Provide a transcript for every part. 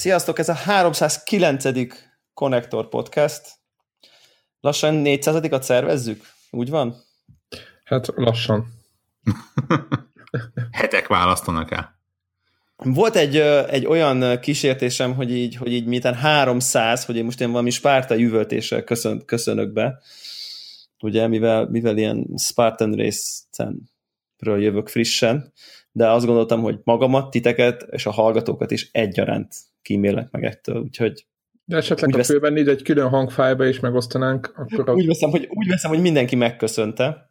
Sziasztok, ez a 309. Connector Podcast. Lassan 400-at szervezzük? Úgy van? Hát lassan. Hetek választanak el. Volt egy, egy olyan kísértésem, hogy így, hogy így miután 300, hogy én most én valami Spárta üvöltéssel köszön, köszönök be, ugye, mivel, mivel ilyen Spartan Race-ről jövök frissen, de azt gondoltam, hogy magamat, titeket és a hallgatókat is egyaránt kímélek meg ettől, úgyhogy de esetleg, ha fölvennéd egy külön hangfájba és megosztanánk, akkor... A... Úgy, veszem, hogy, úgy veszem, hogy mindenki megköszönte.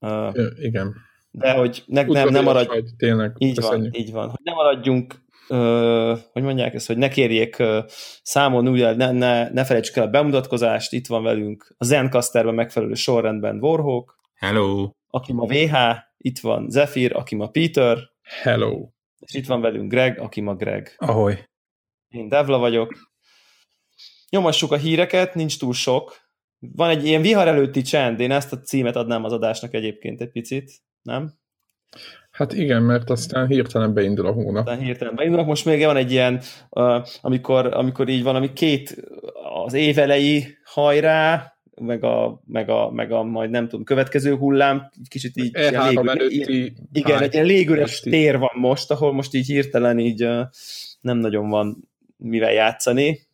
Uh, igen. De hogy ne, nem, nem maradj... Vagy, tényleg, így köszönjük. van, így van. Hogy ne maradjunk, uh, hogy mondják ezt, hogy ne kérjék uh, számon úgy, ne, ne, ne felejtsük el a bemutatkozást, itt van velünk a Zencasterben megfelelő sorrendben Warhawk. Hello. Aki ma VH, itt van Zephyr, aki ma Peter. Hello. És itt van velünk Greg, aki ma Greg. Ahoy. Én Devla vagyok. Nyomassuk a híreket, nincs túl sok. Van egy ilyen vihar előtti csend, én ezt a címet adnám az adásnak egyébként egy picit, nem? Hát igen, mert aztán hirtelen beindul a hónap. Aztán hirtelen beindulnak. Most még van egy ilyen, amikor, amikor így valami két az évelei hajrá, meg a, meg a, meg a majd nem tudom, következő hullám, kicsit így e ilyen légüres, előtti igen, egy ilyen légüres tér van most, ahol most így hirtelen így nem nagyon van mivel játszani,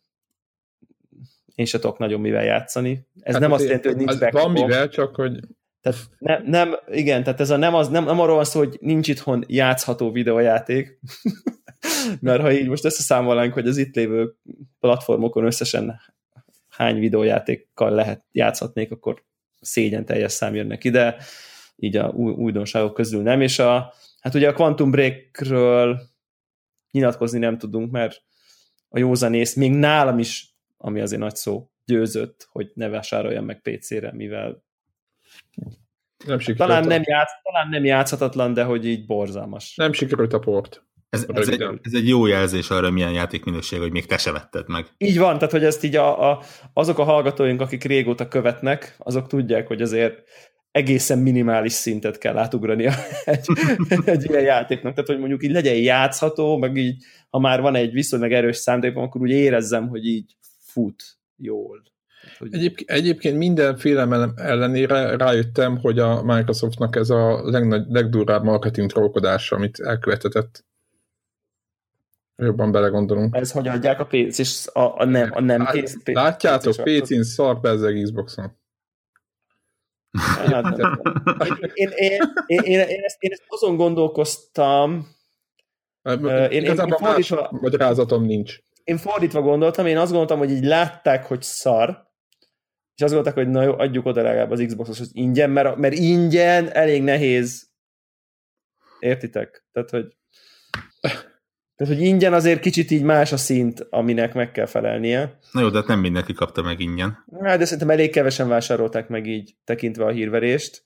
én se tudok nagyon mivel játszani. Ez hát nem azt jelenti, hogy nincs Van mivel, csak hogy... Tehát ne, nem, igen, tehát ez a nem, az, nem, nem arról van szó, hogy nincs itthon játszható videójáték, mert ha így most összeszámolnánk, hogy az itt lévő platformokon összesen hány videójátékkal lehet játszhatnék, akkor szégyen teljes szám jönnek ide, így a új, újdonságok közül nem, és a, hát ugye a Quantum Breakről nyilatkozni nem tudunk, mert a józanész még nálam is ami azért nagy szó, győzött, hogy ne vásároljam meg PC-re, mivel nem talán, nem játsz, talán nem játszhatatlan, de hogy így borzalmas. Nem sikerült a port. Ez, ez, egy, ez egy jó jelzés arra, milyen játékminőség, hogy még te se vetted meg. Így van, tehát hogy ezt így a, a, azok a hallgatóink, akik régóta követnek, azok tudják, hogy azért egészen minimális szintet kell átugrani egy, egy ilyen játéknak. Tehát, hogy mondjuk így legyen játszható, meg így, ha már van egy viszonylag erős szándékom, akkor úgy érezzem, hogy így fut jól. Hogy... Egyéb, egyébként minden félelem ellenére rájöttem, hogy a Microsoftnak ez a legnagy, legdurvább marketing trollkodása, amit elkövetett. Jobban belegondolunk. Ez hogy adják a PC és a, a nem, a nem kész PC. Látjátok, PC-n szar bezzeg Xboxon. Hát, én, én, én, én, én, én, ezt, én ezt azon gondolkoztam, én, én, én fordítva, magyarázatom nincs én fordítva gondoltam, én azt gondoltam, hogy így látták, hogy szar, és azt gondolták, hogy na jó, adjuk oda legalább az Xboxos ingyen, mert, mert ingyen elég nehéz. Értitek? Tehát, hogy tehát, hogy ingyen azért kicsit így más a szint, aminek meg kell felelnie. Na jó, de hát nem mindenki kapta meg ingyen. Hát, de szerintem elég kevesen vásárolták meg így, tekintve a hírverést.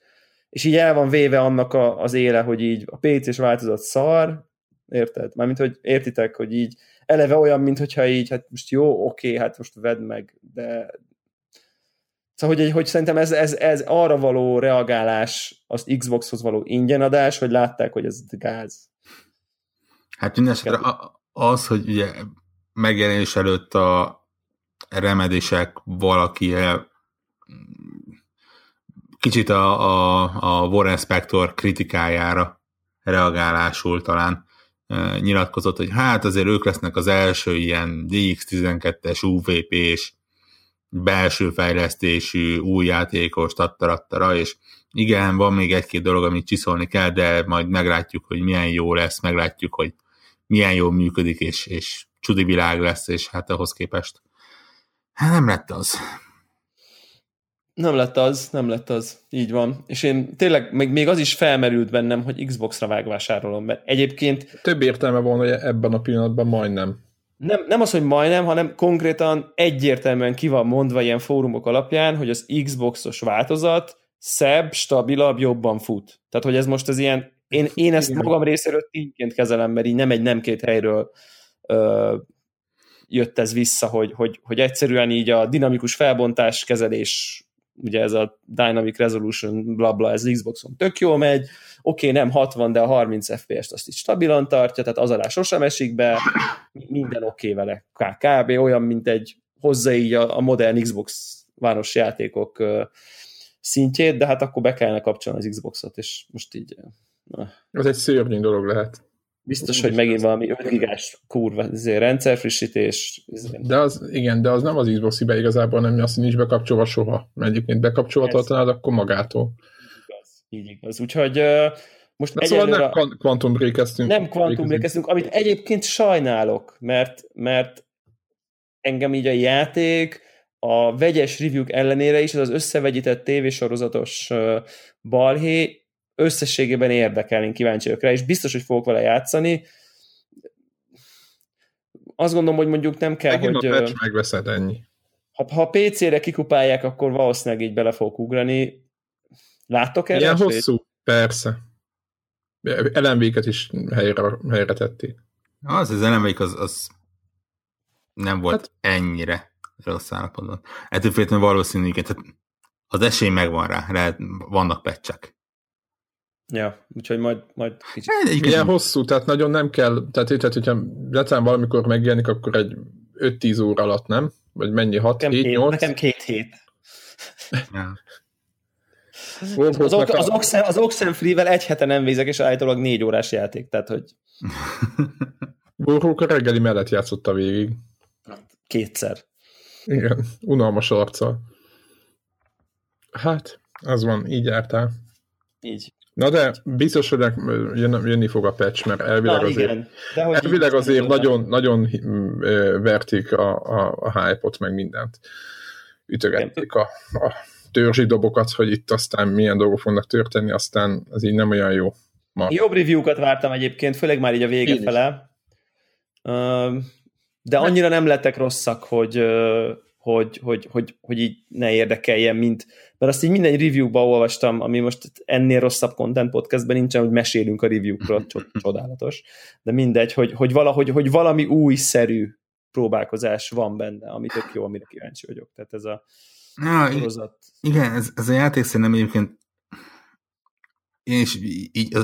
És így el van véve annak a, az éle, hogy így a PC-s változat szar, érted? Mármint, hogy értitek, hogy így eleve olyan, mint hogyha így, hát most jó, oké, hát most vedd meg, de Szóval, hogy, hogy szerintem ez, ez, ez arra való reagálás, az Xboxhoz való ingyenadás, hogy látták, hogy ez gáz. Hát minden az, hogy ugye megjelenés előtt a remedések valaki kicsit a, a, a Warren Spector kritikájára reagálásul talán nyilatkozott, hogy hát azért ők lesznek az első ilyen DX12-es UVP-s belső fejlesztésű új játékos, tattarattara, és igen, van még egy-két dolog, amit csiszolni kell, de majd meglátjuk, hogy milyen jó lesz, meglátjuk, hogy milyen jól működik, és, és csudi világ lesz, és hát ahhoz képest hát nem lett az. Nem lett az, nem lett az, így van. És én tényleg, még, még az is felmerült bennem, hogy Xbox-ra vágvásárolom, mert egyébként... Több értelme van, hogy ebben a pillanatban majdnem. Nem, nem az, hogy majdnem, hanem konkrétan egyértelműen ki van mondva ilyen fórumok alapján, hogy az Xboxos változat szebb, stabilabb, jobban fut. Tehát, hogy ez most az ilyen, én, én ezt magam részéről tényként kezelem, mert így nem egy nem két helyről ö, jött ez vissza, hogy, hogy, hogy egyszerűen így a dinamikus felbontás kezelés ugye ez a Dynamic Resolution, bla bla, ez Xboxon tök jól megy, oké, okay, nem 60, de a 30 FPS-t azt is stabilan tartja, tehát az alá sosem esik be, minden oké okay vele, kb. olyan, mint egy hozzá így a, a modern Xbox város játékok szintjét, de hát akkor be kellene kapcsolni az Xboxot, és most így... Na. Ez egy szörnyű dolog lehet. Biztos, hogy megint valami 5 gigás kurva rendszerfrissítés. De az, igen, de az nem az Xbox hibe igazából, nem azt, nincs bekapcsolva soha. Mert egyébként bekapcsolhatatlanád, akkor magától. Igaz, így igaz. Úgyhogy uh, most De szóval nem Quantum break Nem Quantum break amit egyébként sajnálok, mert, mert engem így a játék a vegyes review ellenére is, az az összevegyített tévésorozatos balhé összességében érdekel, én kíváncsi vagyok rá, és biztos, hogy fogok vele játszani. Azt gondolom, hogy mondjuk nem kell, Megint hogy... A megveszed ennyi. Ha, ha PC-re kikupálják, akkor valószínűleg így bele fog ugrani. Láttok erre? Ilyen hosszú, persze. LMV-ket is helyre, helyre tették. Az az lmv az, az nem volt hát, ennyire rossz állapotban. Ettől féltően valószínű, tehát az esély megvan rá, lehet, vannak pecsek. Ja, úgyhogy majd, majd kicsit... Hát, Ilyen hosszú, tehát nagyon nem kell, tehát, tehát hogyha letán valamikor megjelenik, akkor egy 5-10 óra alatt, nem? Vagy mennyi, 6, nekem 7, 8? Nekem két hét. Ja. Az, ok, az, Oxen, az Oxenfree-vel egy hete nem vézek, és állítólag négy órás játék, tehát hogy... Borrók a reggeli mellett játszotta végig. Kétszer. Igen, unalmas arccal. Hát, az van, így jártál. Így. Na de biztos, hogy jön, jönni fog a patch, mert elvileg Na, azért, igen. De elvileg azért nagyon, nagyon verték a, a, a hype-ot, meg mindent. Ütögették a, a törzsi dobokat, hogy itt aztán milyen dolgok fognak történni, aztán az így nem olyan jó. Ma. Jobb review-kat vártam egyébként, főleg már így a vége Én fele. De annyira nem lettek rosszak, hogy, hogy, hogy, hogy, hogy így ne érdekeljen, mint, mert azt így minden review-ba olvastam, ami most ennél rosszabb content podcastben nincsen, hogy mesélünk a review-król, csodálatos, de mindegy, hogy, hogy, valahogy, hogy valami újszerű próbálkozás van benne, ami tök jó, amire kíváncsi vagyok. Tehát ez a Na, sorozat. Igen, ez, ez a játék szerintem egyébként én is így a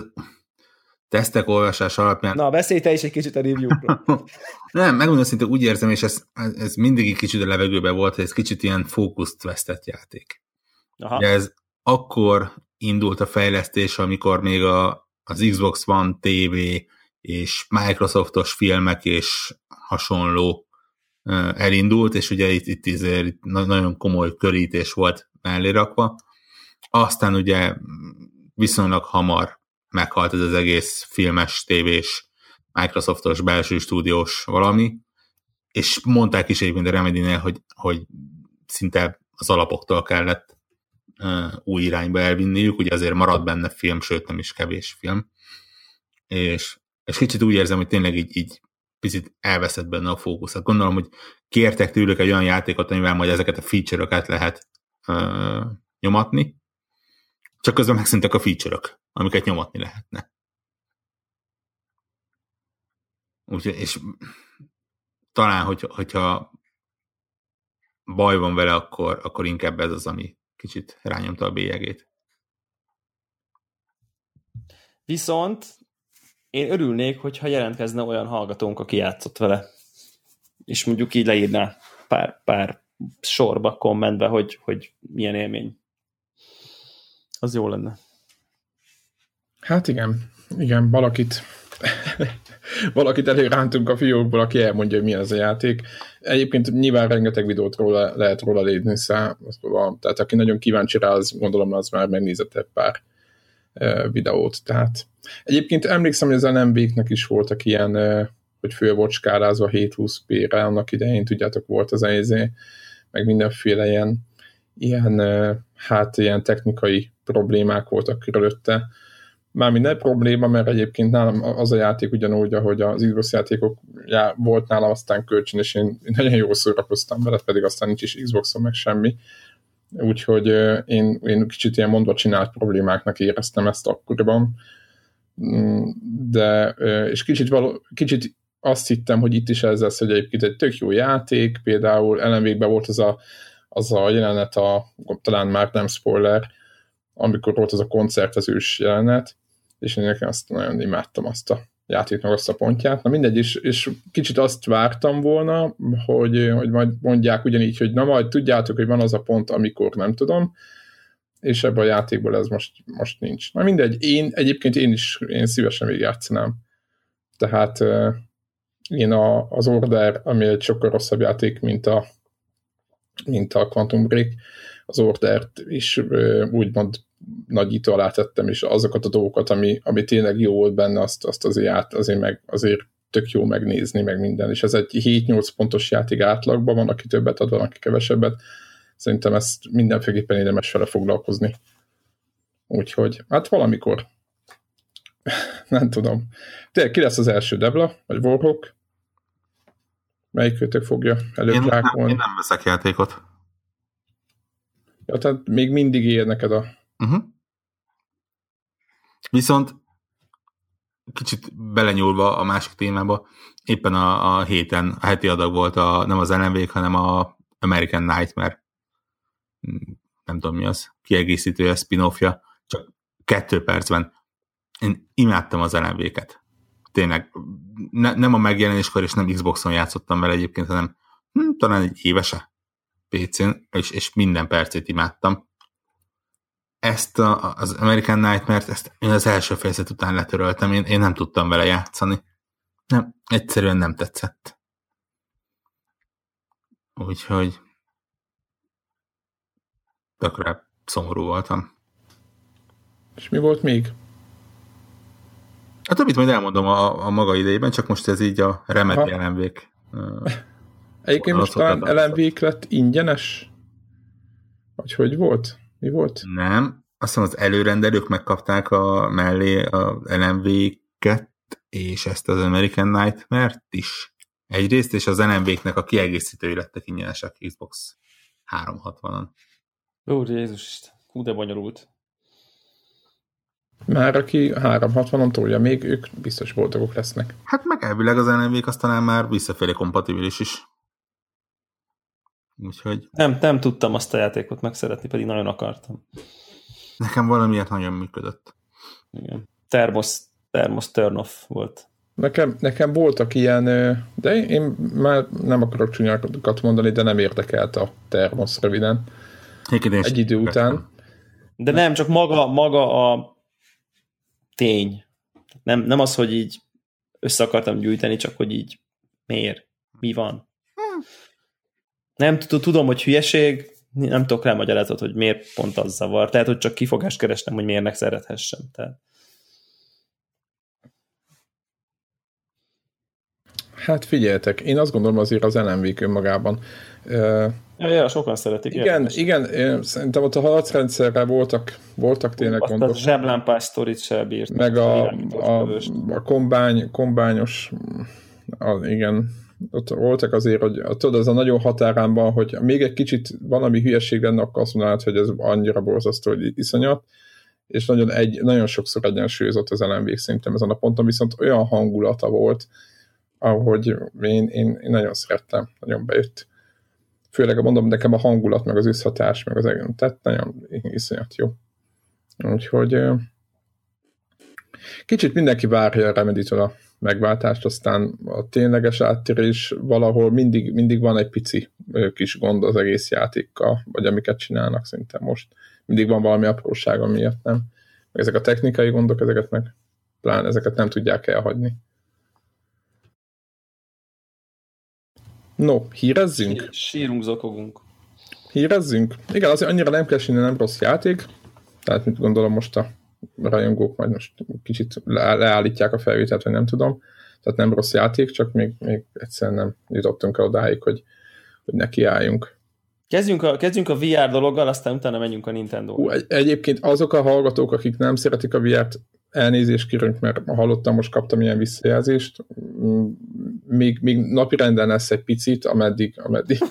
tesztek olvasás alapján... Na, beszélj te is egy kicsit a review-ról. Nem, megmondom szinte úgy érzem, és ez, ez mindig egy kicsit a levegőben volt, hogy ez kicsit ilyen fókuszt vesztett játék. Aha. De ez akkor indult a fejlesztés, amikor még a, az Xbox One TV és Microsoftos filmek és hasonló elindult, és ugye itt, itt, itt nagyon komoly körítés volt mellé rakva. Aztán ugye viszonylag hamar meghalt ez az egész filmes, tévés, Microsoftos belső stúdiós valami, és mondták is egyébként a remedy hogy, hogy szinte az alapoktól kellett új irányba elvinniük, ugye azért marad benne film, sőt nem is kevés film, és, és kicsit úgy érzem, hogy tényleg így, így picit elveszett benne a fókusz. Hát gondolom, hogy kértek tőlük egy olyan játékot, amivel majd ezeket a feature-öket lehet uh, nyomatni, csak közben megszűntek a feature-ök, amiket nyomatni lehetne. Úgyhogy, és talán, hogy, hogyha baj van vele, akkor, akkor inkább ez az, ami kicsit rányomta a bélyegét. Viszont én örülnék, hogyha jelentkezne olyan hallgatónk, aki játszott vele. És mondjuk így leírná pár, pár sorba, kommentbe, hogy, hogy milyen élmény. Az jó lenne. Hát igen, igen, valakit valakit előrántunk a fiókból, aki elmondja, hogy mi az a játék. Egyébként nyilván rengeteg videót róla, lehet róla létni, szá, tehát aki nagyon kíváncsi rá, az gondolom, az már megnézett egy pár videót. Tehát egyébként emlékszem, hogy az NMB-knek is voltak ilyen, hogy föl volt skálázva 720p-re, annak idején, tudjátok, volt az EZ, meg mindenféle ilyen, ilyen e, hát ilyen technikai problémák voltak körülötte már nem probléma, mert egyébként nálam az a játék ugyanúgy, ahogy az Xbox játékok já, volt nálam aztán kölcsön, és én nagyon jól szórakoztam vele, pedig aztán nincs is Xboxon meg semmi. Úgyhogy én, én kicsit ilyen mondva csinált problémáknak éreztem ezt akkoriban. Mm, de, és kicsit, való, kicsit azt hittem, hogy itt is ez lesz, hogy egyébként egy tök jó játék, például ellenvégben volt az a az a jelenet, a, talán már nem spoiler, amikor volt az a koncertezős jelenet, és én nekem azt nagyon imádtam azt a játéknak azt a pontját. Na mindegy, és, és kicsit azt vártam volna, hogy, hogy majd mondják ugyanígy, hogy na majd tudjátok, hogy van az a pont, amikor nem tudom, és ebben a játékból ez most, most nincs. Na mindegy, én egyébként én is én szívesen végigjátszanám. Tehát én a, az Order, ami egy sokkal rosszabb játék, mint a, mint a Quantum Break, az Ordert is úgymond nagyító alá tettem, és azokat a dolgokat, ami, ami tényleg jó volt benne, azt, azt azért, át, azért, meg, azért tök jó megnézni, meg minden, és ez egy 7-8 pontos játék átlagban van, aki többet ad, van, aki kevesebbet. Szerintem ezt mindenféleképpen érdemes vele foglalkozni. Úgyhogy, hát valamikor. Nem tudom. Tényleg ki lesz az első Debla, vagy Warhawk? Melyik kötök fogja előkrákolni? Én, nem, én nem veszek játékot. Ja, tehát még mindig ér neked a... Uh-huh. Viszont kicsit belenyúlva a másik témába, éppen a, a héten, a heti adag volt a, nem az lmv hanem a American Nightmare, nem tudom mi az, kiegészítője, spin-offja, csak kettő percben. Én imádtam az lmv ket Tényleg, ne, nem a megjelenéskor, és nem Xboxon játszottam vele egyébként, hanem hm, talán egy évese PC-n, és, és minden percét imádtam. Ezt a, az American Nightmare-t, ezt én az első fejezet után letöröltem, én, én nem tudtam vele játszani. Nem, egyszerűen nem tetszett. Úgyhogy tökre szomorú voltam. És mi volt még? A többit majd elmondom a, a maga idejében, csak most ez így a remet jelenvék. Egyébként most talán lmv lett ingyenes? Vagy hogy volt? Mi volt? Nem. Azt hiszem az előrendelők megkapták a mellé a LMV-ket, és ezt az American Nightmare-t is egyrészt, és az LMV-knek a kiegészítői lettek ingyenesek Xbox 360-on. Úr Jézus, hú de bonyolult. Már aki 360-on tolja még, ők biztos boldogok lesznek. Hát meg elvileg az LMV-k aztán már visszafelé kompatibilis is. Úgyhogy... Nem, nem tudtam azt a játékot megszeretni, pedig nagyon akartam. Nekem valamiért nagyon működött. Igen. Thermos, thermos turn off volt. Nekem, nekem voltak ilyen, de én már nem akarok csúnyákat mondani, de nem érdekelt a termosz röviden. Egy idő után. De nem, csak maga, maga a tény. Nem, nem az, hogy így össze akartam gyűjteni, csak hogy így miért, mi van. Nem tudom, hogy hülyeség, nem tudok rá magyarázat, hogy miért pont az zavar. Tehát, hogy csak kifogást kerestem, hogy miért szerethessem. Tehát. Hát figyeljetek, én azt gondolom azért az lmv önmagában. Ja, ja, sokan szeretik. Igen, érdemes. igen, én szerintem ott a haladrendszerre voltak, voltak tényleg Azt gondok. a zseblámpás sztorit se bírt. Meg a, a, a kombány, kombányos, az, igen, ott voltak azért, hogy tudod, az a nagyon határánban, hogy még egy kicsit valami hülyeség lenne, akkor azt mondanád, hogy ez annyira borzasztó, hogy iszonyat, és nagyon, egy, nagyon sokszor egyensúlyozott az LMV szerintem ezen a ponton, viszont olyan hangulata volt, ahogy én, én, én nagyon szerettem, nagyon bejött. Főleg mondom, nekem a hangulat, meg az összhatás, meg az egész, tehát nagyon iszonyat jó. Úgyhogy kicsit mindenki várja a remedy megváltást, aztán a tényleges áttérés valahol mindig, mindig van egy pici kis gond az egész játékkal, vagy amiket csinálnak szinte most. Mindig van valami apróság, miatt nem. Meg ezek a technikai gondok, ezeket meg plán ezeket nem tudják elhagyni. No, hírezzünk? Sírunk, zokogunk. Hírezzünk? Igen, azért annyira nem kell nem rossz játék, tehát mit gondolom most a rajongók majd most kicsit le, leállítják a felvételt, vagy nem tudom. Tehát nem rossz játék, csak még, még egyszerűen nem jutottunk el odáig, hogy, hogy nekiálljunk. Kezdjünk a, kezdjünk a VR dologgal, aztán utána menjünk a nintendo Hú, egy, Egyébként azok a hallgatók, akik nem szeretik a VR-t, elnézést kérünk, mert hallottam, most kaptam ilyen visszajelzést. Még, még napi renden lesz egy picit, ameddig, ameddig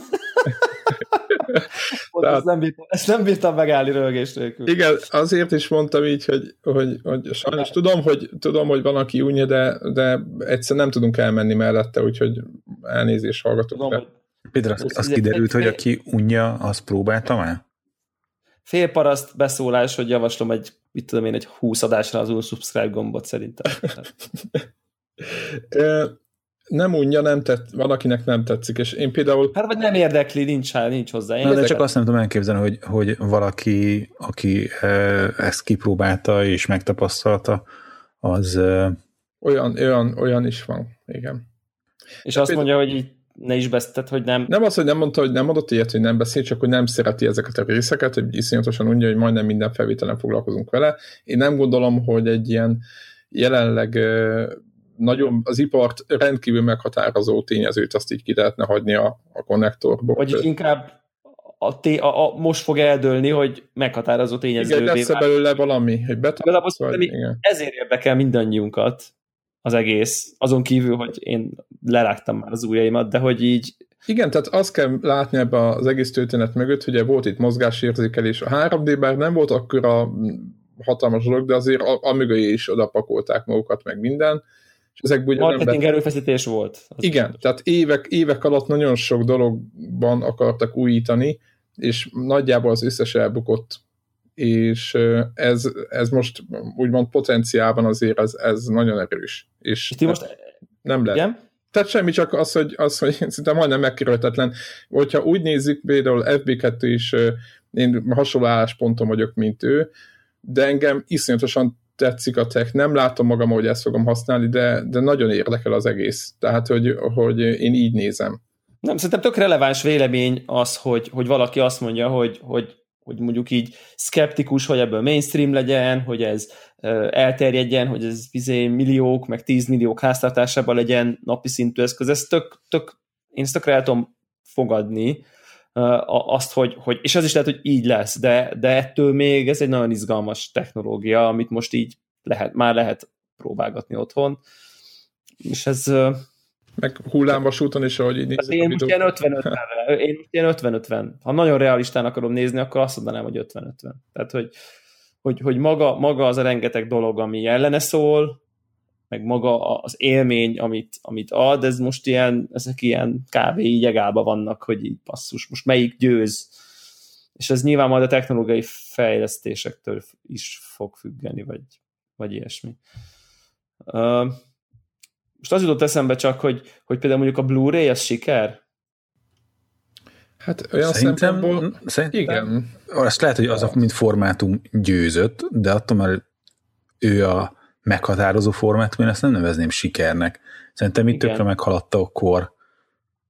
Tehát, ezt, nem bírtam, ezt nem bírtam megállni rögés nélkül. Igen, azért is mondtam így, hogy, hogy, hogy sajnos tudom, hogy, tudom, hogy van, aki unja, de, de egyszer nem tudunk elmenni mellette, úgyhogy elnézést hallgatok. Tudom, hogy Például az, az kiderült, hogy aki unja, az próbálta már? Félparaszt beszólás, hogy javaslom egy, mit tudom én, egy 20 adásra az unsubscribe gombot szerintem. nem unja, nem tett, van, akinek nem tetszik, és én például... Hát vagy nem érdekli, nincs, nincs hozzá. Én Na, de csak azt nem tudom elképzelni, hogy, hogy valaki, aki ezt kipróbálta és megtapasztalta, az... Olyan, olyan, olyan is van, igen. És de azt például... mondja, hogy így ne is beszélt, hogy nem... Nem az, hogy nem mondta, hogy nem mondott ilyet, hogy nem beszél, csak hogy nem szereti ezeket a részeket, hogy iszonyatosan mondja, hogy majdnem minden felvételen foglalkozunk vele. Én nem gondolom, hogy egy ilyen jelenleg nagyon az ipart rendkívül meghatározó tényezőt azt így ki lehetne hagyni a, a konnektorból. Vagy inkább a, té, a, a, most fog eldőlni, hogy meghatározó tényező. Igen, lesz belőle valami, hogy betartsz, vagy, igen. Ezért érdekel mindannyiunkat az egész, azon kívül, hogy én lerágtam már az ujjaimat, de hogy így igen, tehát azt kell látni ebbe az egész történet mögött, hogy volt itt mozgásérzékelés. A 3D-ben nem volt akkora hatalmas dolog, de azért a, a mögé is odapakolták magukat, meg minden. És ezekből ugye Marketing ember... erőfeszítés volt. Az Igen, az tehát évek, évek alatt nagyon sok dologban akartak újítani, és nagyjából az összes elbukott és ez, ez most úgymond potenciálban azért ez, ez nagyon erős. És, és most nem lehet. Igen? Tehát semmi, csak az, hogy, az, hogy szinte majdnem megkerülhetetlen. Hogyha úgy nézzük, például FB2 is, én hasonló állásponton vagyok, mint ő, de engem iszonyatosan tetszik a tech, nem látom magam, hogy ezt fogom használni, de, de nagyon érdekel az egész. Tehát, hogy, hogy én így nézem. Nem, szerintem tök releváns vélemény az, hogy, hogy valaki azt mondja, hogy, hogy, hogy mondjuk így skeptikus, hogy ebből mainstream legyen, hogy ez elterjedjen, hogy ez bizé milliók, meg tízmilliók háztartásában legyen napi szintű eszköz. Ez tök, tök, én ezt tökre el tudom fogadni, azt, hogy, hogy, és az is lehet, hogy így lesz, de, de ettől még ez egy nagyon izgalmas technológia, amit most így lehet, már lehet próbálgatni otthon, és ez meg hullámvasúton is, ahogy így nézzük én most ilyen 50-50 én ilyen 50-50. Ha nagyon realistán akarom nézni, akkor azt mondanám, hogy 50-50. Tehát, hogy, hogy, hogy maga, maga az a rengeteg dolog, ami ellene szól, meg maga az élmény, amit, amit ad, ez most ilyen, ezek ilyen kb. így egába vannak, hogy így passzus, most melyik győz. És ez nyilván majd a technológiai fejlesztésektől is fog függeni, vagy, vagy ilyesmi. Uh, most az jutott eszembe csak, hogy, hogy például mondjuk a Blu-ray az siker? Hát olyan szerintem, szempontból, szerintem igen. Azt lehet, hogy az a mint formátum győzött, de attól már ő a meghatározó formátum, én ezt nem nevezném sikernek. Szerintem itt tökre meghaladta a kor,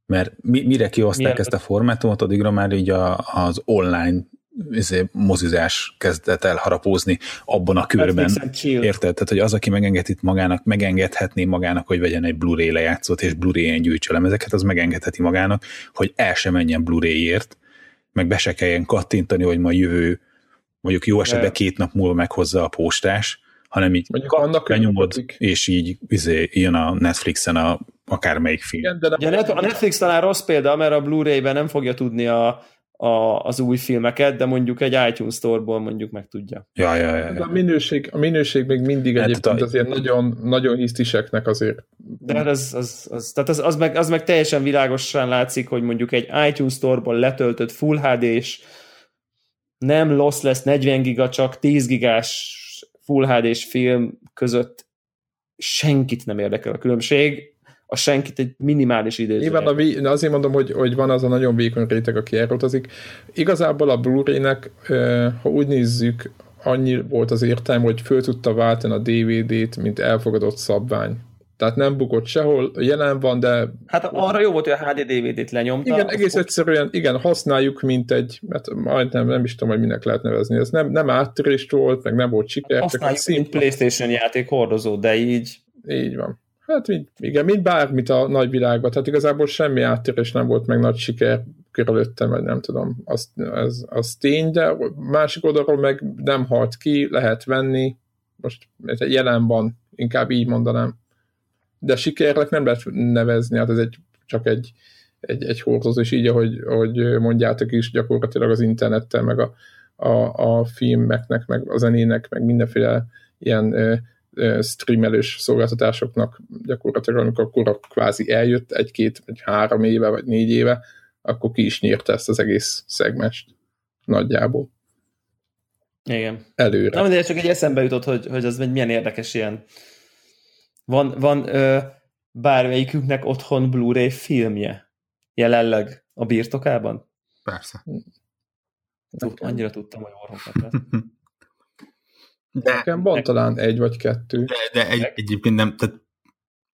mert mi, mire kihozták ezt a formátumot, addigra már így a, az online izé, mozizás kezdett el harapózni abban a körben. Érted? Tehát, hogy az, aki megengedhet magának, megengedhetné magának, hogy vegyen egy Blu-ray lejátszót, és Blu-ray-en gyűjtse lemezeket, az megengedheti magának, hogy el sem menjen Blu-ray-ért, meg be se kelljen kattintani, hogy ma jövő, mondjuk jó esetben két nap múlva meghozza a postás, hanem így Mondjuk annak benyomod, és így izé, jön a Netflixen a akármelyik film. Igen, de nem a Netflix talán rossz példa, mert a Blu-ray-ben nem fogja tudni a, a, az új filmeket, de mondjuk egy iTunes Store-ból mondjuk meg tudja. Ja, ja, ja, ja. A, minőség, a minőség még mindig hát, egyébként azért nagyon, nagyon hisztiseknek azért. De az, az, az, tehát az, az, meg, az meg teljesen világosan látszik, hogy mondjuk egy iTunes Store-ból letöltött Full HD-s nem loss lesz 40 giga, csak 10 gigás Full HD-s film között senkit nem érdekel a különbség, a senkit egy minimális idő. Nyilván a vé... azért mondom, hogy, hogy van az a nagyon vékony réteg, aki elrotazik. Igazából a Blu-ray-nek, ha úgy nézzük, annyi volt az értelme, hogy föl tudta váltani a DVD-t, mint elfogadott szabvány. Tehát nem bukott sehol, jelen van, de... Hát arra jó volt, hogy a HD DVD-t lenyomta. Igen, egész fog... egyszerűen, igen, használjuk, mint egy, mert majdnem nem is tudom, hogy minek lehet nevezni. Ez nem, nem áttörést volt, meg nem volt siker. Használjuk, csak mint Playstation játék hordozó, de így... Így van. Hát igen, mint bármit a nagyvilágban, tehát igazából semmi áttérés nem volt meg nagy siker körülöttem, vagy nem tudom, az, az, az tény, de másik oldalról meg nem halt ki, lehet venni, most jelen van, inkább így mondanám. De sikernek nem lehet nevezni, hát ez egy, csak egy, egy, egy hordozó, és így, ahogy, ahogy mondjátok is, gyakorlatilag az internettel, meg a, a, a filmeknek, meg a zenének, meg mindenféle ilyen streamelős szolgáltatásoknak gyakorlatilag, amikor a kora kvázi eljött egy-két, vagy három éve, vagy négy éve, akkor ki is nyírta ezt az egész szegmest nagyjából. Igen. Előre. Na, mindegy, csak egy eszembe jutott, hogy, hogy az egy milyen érdekes ilyen. Van, van ö, bármelyikünknek otthon Blu-ray filmje jelenleg a birtokában? Persze. Tud, annyira tudtam, hogy orhoknak lesz. De, Nekem van talán egy vagy kettő. de, de egy, egyébként nem, tehát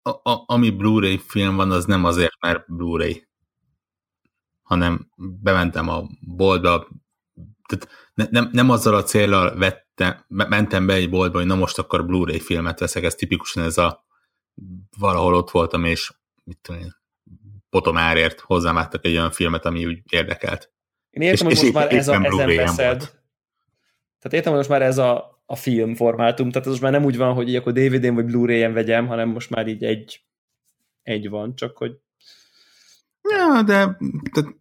a, a, ami Blu-ray film van, az nem azért, mert Blu-ray, hanem bementem a boltba, tehát ne, nem, nem azzal a célral vettem, mentem be egy boltba, hogy na most akkor Blu-ray filmet veszek, ez tipikusan ez a valahol ott voltam, és mit tudom én, potomárért hozzám adtak egy olyan filmet, ami úgy érdekelt. Én értem, És- hogy és most már éppen ez a, ezen veszed. volt. Tehát értem, hogy most már ez a, a film formátum, tehát ez most már nem úgy van, hogy így akkor DVD-n vagy Blu-ray-en vegyem, hanem most már így egy, egy van, csak hogy Ja, de tehát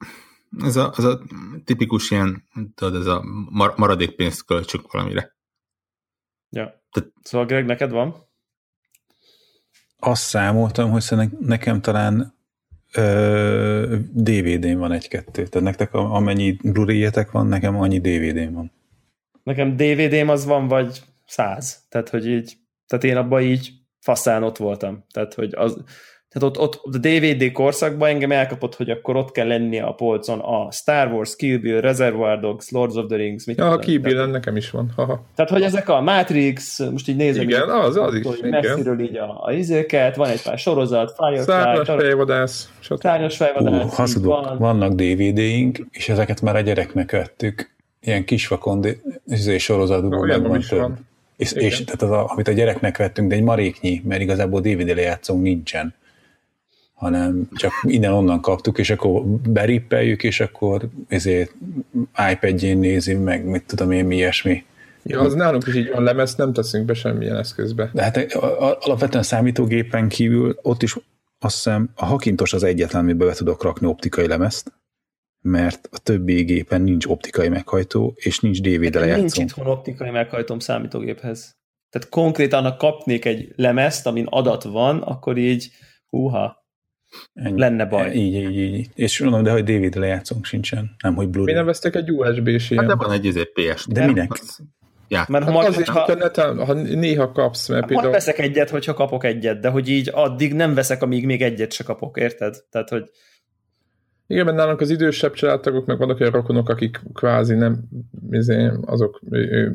ez a, az a tipikus ilyen, tudod, ez a mar- maradék pénzt költsük valamire. ja. Tehát- Szóval Greg, neked van? Azt számoltam, hogy nekem talán ö, DVD-n van egy-kettő. Tehát nektek a- amennyi blu van, nekem annyi DVD-n van. Nekem DVD-m az van, vagy száz. Tehát, hogy így, tehát én abban így faszán ott voltam. Tehát, hogy az, tehát ott, ott a DVD korszakban engem elkapott, hogy akkor ott kell lennie a polcon a Star Wars, Kill Bill, Reservoir Dogs, Lords of the Rings, mit Ja, a. Kill Bill nekem is van. Haha. Tehát, hogy ezek a Matrix, most így nézem, Igen, így, az, az is, hogy igen. messziről így a, a izéket, van egy pár sorozat, Firefly, Szárnyas fejvadász. Szárnyas Hú, fejvadász, így hazudok, van. vannak DVD-ink, és ezeket már a gyereknek vettük. Ilyen kisvakon izé, sorozatból Olyan meg nem van is több. van. És, Igen. és tehát az, a, amit a gyereknek vettünk, de egy maréknyi, mert igazából DVD lejátszónk nincsen hanem csak innen-onnan kaptuk, és akkor berippeljük, és akkor ezért iPad-jén nézi, meg mit tudom én, mi ilyesmi. Ja, az nálunk is így van, lemezt nem teszünk be semmilyen eszközbe. De hát a- a- alapvetően számítógépen kívül ott is azt hiszem a Hakintos az egyetlen, amiben be tudok rakni optikai lemezt, mert a többi gépen nincs optikai meghajtó, és nincs DVD Nekem nincs lejátszó. itthon optikai meghajtom számítógéphez. Tehát konkrétan, ha kapnék egy lemezt, amin adat van, akkor így, húha, Ennyi. lenne baj. Így, így, így. És mondom, de hogy DVD lejátszónk sincsen, nem hogy Mi Blu-ray. nem vesztek egy USB-s Hát de ilyen? van egy izé PS. De minek? Ja, Mert ha, Hát majd, azért, ha, hogyha neten, ha néha kapsz, mert akkor például... veszek egyet, hogyha kapok egyet, de hogy így addig nem veszek, amíg még egyet se kapok, érted? Tehát, hogy Igen, mert nálunk az idősebb családtagok, meg vannak olyan rokonok, akik kvázi nem, izé, azok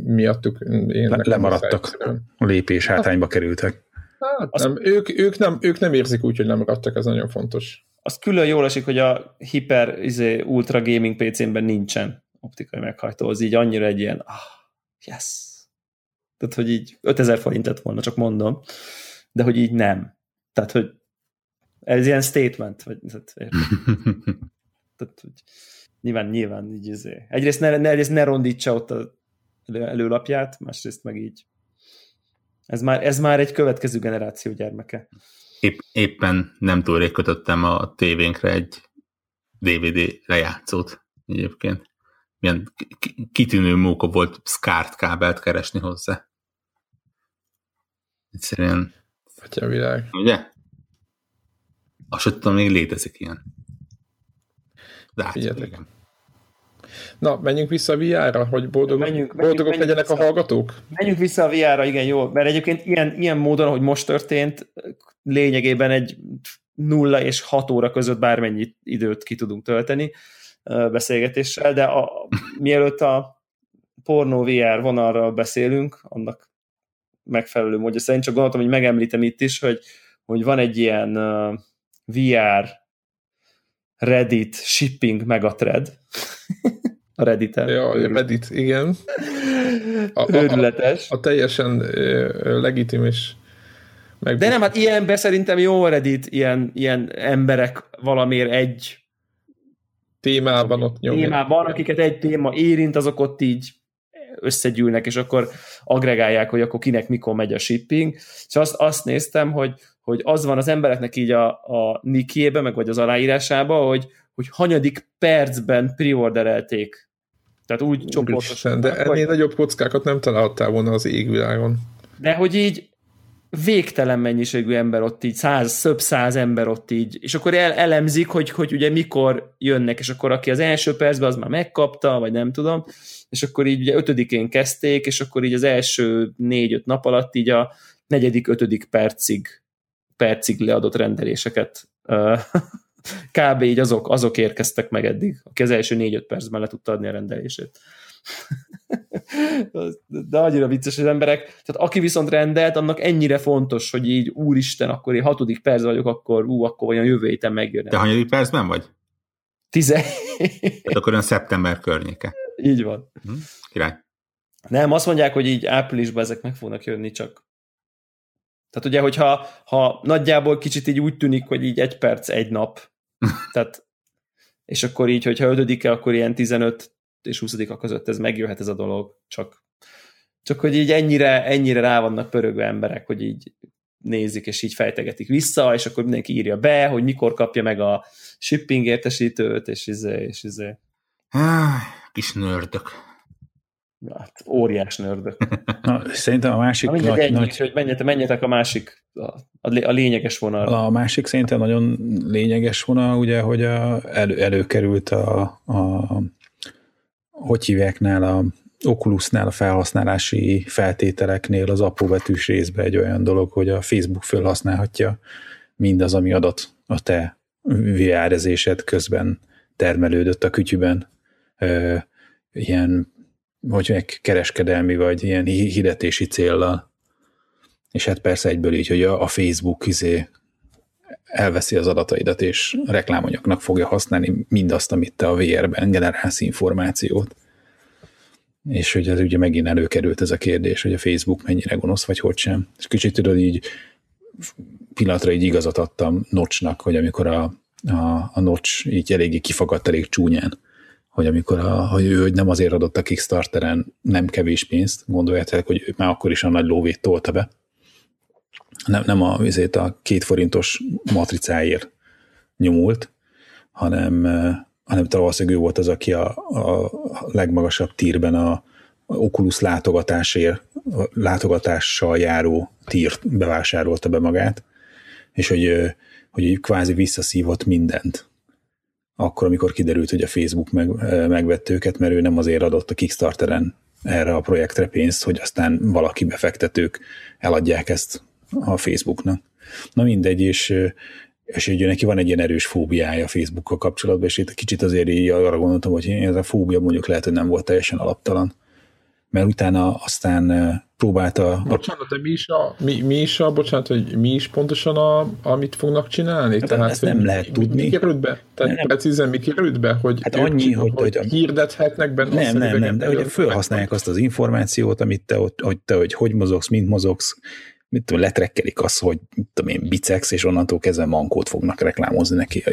miattuk én Le- lemaradtak. Lépés hátrányba kerültek. Hát Azt- nem, ők, ők, nem, ők nem érzik úgy, hogy lemaradtak, ez nagyon fontos. az külön jól esik, hogy a hiper izé, ultra gaming PC-ben nincsen optikai meghajtó, az így annyira egy ilyen, ah, yes. Tehát, hogy így 5000 forint lett volna, csak mondom, de hogy így nem. Tehát, hogy ez ilyen statement, vagy tehát, tehát hogy nyilván, nyilván így izé. Egyrészt ne, ne, egyrészt ne rondítsa ott a elő, előlapját, másrészt meg így. Ez már, ez már egy következő generáció gyermeke. Épp, éppen nem túl rég kötöttem a tévénkre egy DVD lejátszót egyébként. Milyen ki- kitűnő móka volt SCART kábelt keresni hozzá. Egyszerűen, Atya világ. ugye? Azt sem tudom, még létezik ilyen. De hát, igen. Na, menjünk vissza a VR-ra, hogy boldogok, Menjünk- boldogok menjünk legyenek a vissza. hallgatók? Menjünk vissza a VR-ra, igen, jó, mert egyébként ilyen, ilyen módon, ahogy most történt, lényegében egy nulla és hat óra között bármennyi időt ki tudunk tölteni beszélgetéssel, de a, mielőtt a pornó VR vonalra beszélünk, annak megfelelő módja szerint, csak gondoltam, hogy megemlítem itt is, hogy, hogy van egy ilyen VR Reddit shipping megathread a Reddit-en. Ja, Reddit, igen. A- a- Őrületes. A teljesen ö, ö, legitim és meg... De nem, hát ilyenben szerintem jó Reddit, ilyen, ilyen emberek valamiért egy témában ott nyomja. témában, akiket egy téma érint, azok ott így összegyűlnek, és akkor agregálják, hogy akkor kinek mikor megy a shipping. És azt, azt néztem, hogy, hogy az van az embereknek így a, a nikiébe, meg vagy az aláírásába, hogy, hogy hanyadik percben preorderelték. Tehát úgy csoportosan. de ennél nagyobb kockákat nem találtál volna az égvilágon. De hogy így végtelen mennyiségű ember ott így, száz, több száz ember ott így, és akkor el, elemzik, hogy, hogy ugye mikor jönnek, és akkor aki az első percben az már megkapta, vagy nem tudom, és akkor így ugye ötödikén kezdték, és akkor így az első négy-öt nap alatt így a negyedik, ötödik percig, percig leadott rendeléseket kb. így azok, azok érkeztek meg eddig, aki az első négy-öt percben le tudta adni a rendelését. De annyira vicces az emberek. Tehát aki viszont rendelt, annak ennyire fontos, hogy így úristen, akkor én hatodik perc vagyok, akkor ú, akkor olyan jövő héten megjön. Te hanyadik percben vagy? Tize. Hát akkor olyan szeptember környéke. Így van. Hm? Király. Nem, azt mondják, hogy így áprilisban ezek meg fognak jönni, csak tehát ugye, hogyha ha nagyjából kicsit így úgy tűnik, hogy így egy perc, egy nap, tehát és akkor így, hogyha ötödike, akkor ilyen 15 és 20 között ez megjöhet ez a dolog, csak, csak hogy így ennyire, ennyire rá vannak pörögő emberek, hogy így nézik, és így fejtegetik vissza, és akkor mindenki írja be, hogy mikor kapja meg a shipping értesítőt, és izé, és izé. Kis nördök. Hát, óriás nördök. Na, szerintem a másik... Na, nagy, ennyi, nagy... hogy menjetek, menjetek a másik, a, a lényeges vonal. A másik szerintem nagyon lényeges vonal, ugye, hogy a, elő, előkerült a, a hogy hívják a Oculusnál a felhasználási feltételeknél az apróbetűs részbe egy olyan dolog, hogy a Facebook felhasználhatja mindaz, ami adat a te vr közben termelődött a kütyüben. Ö, ilyen, hogy meg kereskedelmi, vagy ilyen hirdetési céllal. És hát persze egyből így, hogy a, a Facebook izé elveszi az adataidat, és reklámanyagnak fogja használni mindazt, amit te a VR-ben generálsz információt. És hogy ez ugye megint előkerült ez a kérdés, hogy a Facebook mennyire gonosz, vagy hogy sem. És kicsit tudod így pillanatra így igazat adtam Nocsnak, hogy amikor a, a, a Nocs így eléggé kifagadt elég csúnyán, hogy amikor a, hogy ő hogy nem azért adott a Kickstarteren nem kevés pénzt, gondoljátok, hogy ő már akkor is a nagy lóvét tolta be, nem, nem a, azért a két forintos matricáért nyomult, hanem, hanem valószínűleg ő volt az, aki a, a legmagasabb tírben a, Oculus látogatásért, látogatással járó tírt bevásárolta be magát, és hogy, hogy kvázi visszaszívott mindent. Akkor, amikor kiderült, hogy a Facebook meg, megvett őket, mert ő nem azért adott a Kickstarteren erre a projektre pénzt, hogy aztán valaki befektetők eladják ezt a Facebooknak. Na mindegy, és, és ugye neki van egy ilyen erős fóbiája Facebookkal kapcsolatban, és itt kicsit azért így arra gondoltam, hogy ez a fóbia mondjuk lehet, hogy nem volt teljesen alaptalan. Mert utána aztán próbálta... Bocsánat, de mi is a, mi, mi is a bocsánat, hogy mi is pontosan a, amit fognak csinálni? Hát Tehát, ezt nem lehet tudni. Mi került be? Tehát nem, precízen mi került be? Hogy hát annyi, hogy, hogy, hogy hirdethetnek benne Nem, nem, nem, de hogy felhasználják azt az információt, amit te, hogy te hogy, hogy mozogsz, mint mozogsz, mit tudom, letrekkelik azt, hogy mit tudom én, bicex, és onnantól kezdve mankót fognak reklámozni neki a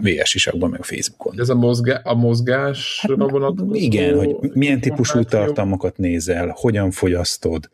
VS isakban, meg a Facebookon. Ez a, mozgá, a mozgásra hát, vonatkozó? Igen, hogy milyen típusú tartalmakat nézel, hogyan fogyasztod,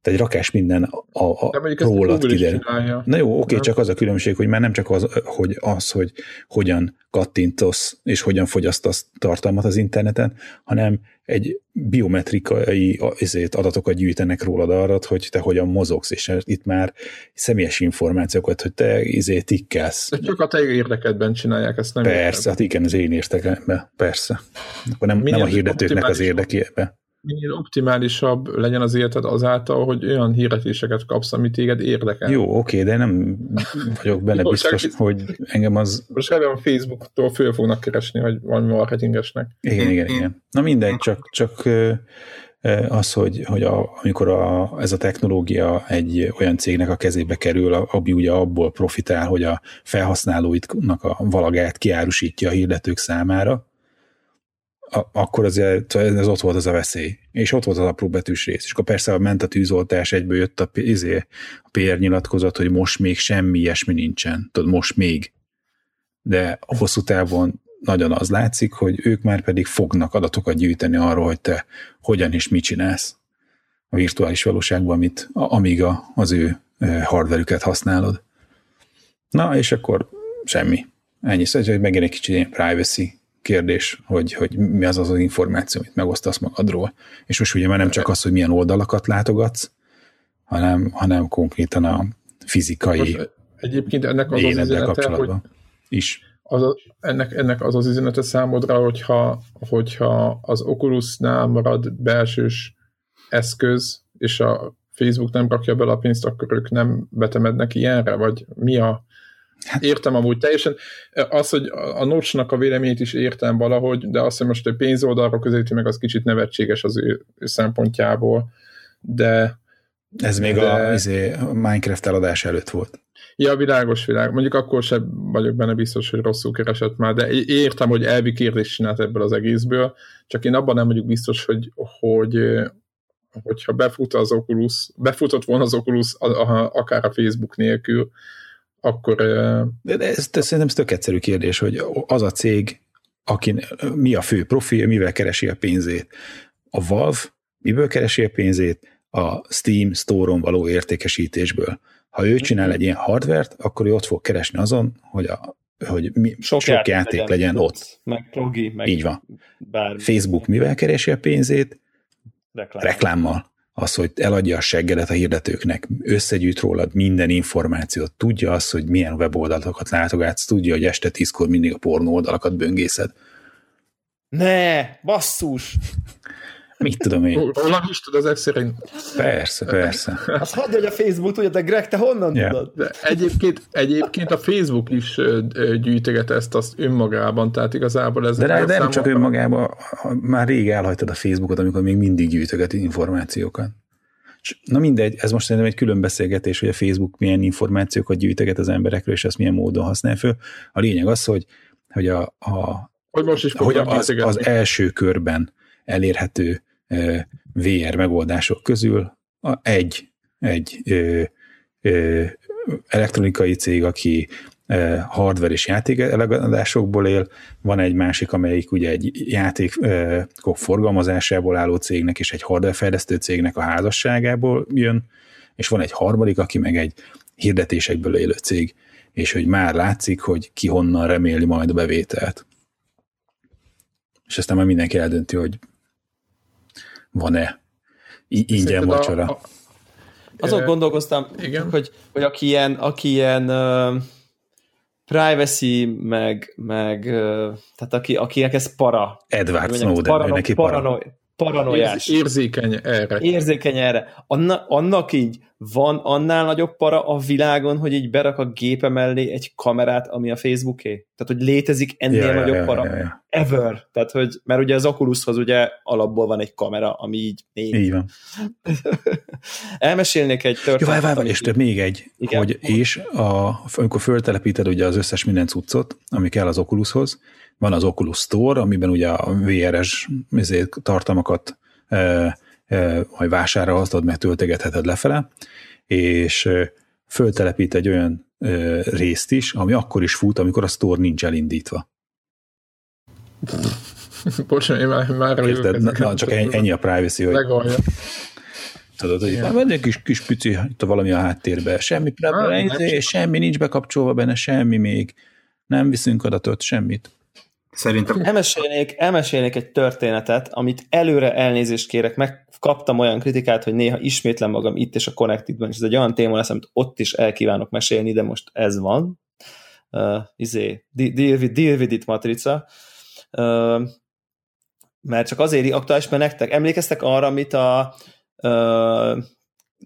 tehát egy rakás minden a, a rólad kiderül. Na jó, oké, csak az a különbség, hogy már nem csak az, hogy az, hogy hogyan kattintasz és hogyan fogyasztasz tartalmat az interneten, hanem egy biometrikai ezért adatokat gyűjtenek rólad arra, hogy te hogyan mozogsz, és itt már személyes információkat, hogy te izé tikkelsz. De csak a te érdekedben csinálják ezt, nem Persze, érted. hát igen, az én érdekedben, persze. Akkor nem, nem a hirdetőknek az érdekében minél optimálisabb legyen az életed azáltal, hogy olyan hirdetéseket kapsz, ami téged érdekel. Jó, oké, de nem vagyok benne Jó, biztos, csak, hogy engem az... Most a Facebooktól föl fognak keresni, hogy valami marketingesnek. Igen, igen, igen. Na mindegy, csak, csak az, hogy, hogy a, amikor a, ez a technológia egy olyan cégnek a kezébe kerül, ami ugye abból profitál, hogy a felhasználóitnak a valagát kiárusítja a hirdetők számára, akkor azért ez ott volt az a veszély. És ott volt az apró betűs rész. És akkor persze ment a tűzoltás, egyből jött a, izé, a PR nyilatkozat, hogy most még semmi ilyesmi nincsen. Tudod, most még. De a hosszú távon nagyon az látszik, hogy ők már pedig fognak adatokat gyűjteni arról, hogy te hogyan és mit csinálsz a virtuális valóságban, amit, amíg a, az ő hardverüket használod. Na, és akkor semmi. Ennyi, szóval, megint egy kicsit ilyen privacy kérdés, hogy, hogy mi az az, az információ, amit megosztasz magadról. És most ugye már nem csak az, hogy milyen oldalakat látogatsz, hanem, hanem konkrétan a fizikai Most egyébként ennek az az üzenete, hogy kapcsolatban is. az a, ennek, ennek az az üzenete számodra, hogyha, hogyha az Oculusnál marad belsős eszköz, és a Facebook nem rakja bele a pénzt, akkor ők nem betemednek ilyenre? Vagy mi a... Hát, értem amúgy teljesen. Az, hogy a Notch-nak a véleményét is értem valahogy, de azt, hogy most egy pénzoldalra közelíti meg, az kicsit nevetséges az ő, ő szempontjából. De Ez még De- a, izé, a Minecraft eladás előtt volt. Ja, világos világ. Mondjuk akkor sem vagyok benne biztos, hogy rosszul keresett már, de értem, hogy elvi kérdést csinált ebből az egészből, csak én abban nem vagyok biztos, hogy, hogy hogyha befut az Oculus, befutott volna az Oculus a, a, akár a Facebook nélkül, akkor De de ez, ez szerintem ez tök egyszerű kérdés, hogy az a cég, aki, mi a fő profil, mivel keresi a pénzét. A Valve miből keresi a pénzét? A Steam Store-on való értékesítésből. Ha ő csinál egy ilyen hardvert, akkor ő ott fog keresni azon, hogy, a, hogy mi, sok, sok játék, játék legyen ott. Meg progi, meg Így van. bármi. Facebook mivel keresi a pénzét? Reklám. reklámmal. Az, hogy eladja a seggedet a hirdetőknek, összegyűjt rólad minden információt, tudja azt, hogy milyen weboldalakat látogatsz, tudja, hogy este tízkor mindig a pornó oldalakat böngészed. Ne, basszus! Mit tudom én? rólam is tud ezek szerint. Persze, persze. Azt hagyja, hogy a Facebook tudja, de Greg, te honnan Ja. tudod? De egyébként, egyébként a Facebook is gyűjtöget ezt azt önmagában, tehát igazából ez... De, de, nem csak önmagában, már rég elhagytad a Facebookot, amikor még mindig gyűjtöget információkat. Na mindegy, ez most szerintem egy külön beszélgetés, hogy a Facebook milyen információkat gyűjtöget az emberekről, és ezt milyen módon használ föl. A lényeg az, hogy, hogy a, a, Hogy most is hogy az, az első körben elérhető VR megoldások közül a, egy, egy ö, ö, elektronikai cég, aki ö, hardware és játék eladásokból él, van egy másik, amelyik ugye egy játékok forgalmazásából álló cégnek és egy hardware fejlesztő cégnek a házasságából jön, és van egy harmadik, aki meg egy hirdetésekből élő cég, és hogy már látszik, hogy ki honnan reméli majd a bevételt. És aztán már mindenki eldönti, hogy van-e ingyen Szerinted a- vacsora. a- Azon Ö, gondolkoztam, igen. hogy, hogy aki ilyen, aki ilyen uh, privacy, meg, meg uh, tehát aki, akinek ez para. Edward Snowden, parano, ő neki para. parano, paranoiás. Érz, érzékeny erre. érzékeny erre. Anna, annak így van annál nagyobb para a világon, hogy így berak a gépe mellé egy kamerát, ami a Facebooké? Tehát, hogy létezik ennél Ja, nagyobb ja, para? ja, ja. Ever. Tehát, hogy, mert ugye az Oculushoz ugye alapból van egy kamera, ami így néz. Így van. Elmesélnék egy Jó, történetet. várj, várj, várj, és több még egy, Igen. hogy és a, amikor föltelepíted ugye az összes minden cuccot, ami kell az Oculushoz, van az Oculus Store, amiben ugye a VRS izé, tartalmakat e, e, majd vásárolhatod, meg töltegetheted lefele, és e, föltelepít egy olyan e, részt is, ami akkor is fut, amikor a store nincs elindítva. Bocsánat, én már, már Érted? Na, csak ennyi, ennyi a privacy, hogy Legalja. Tudod, hogy van egy kis, kis pici itt valami a háttérben, semmi, Ah, ah, nem semmi nincs bekapcsolva benne, semmi még, nem viszünk adatot, semmit. Szerintem Elmesélnék, elmesélnék egy történetet, amit előre elnézést kérek, megkaptam olyan kritikát, hogy néha ismétlem magam itt és a Connected-ben, és ez egy olyan téma lesz, amit ott is el kívánok mesélni, de most ez van. Uh, izé, de- deal with, deal with it matrica. Uh, mert csak azért aktuális, mert nektek emlékeztek arra, amit a uh,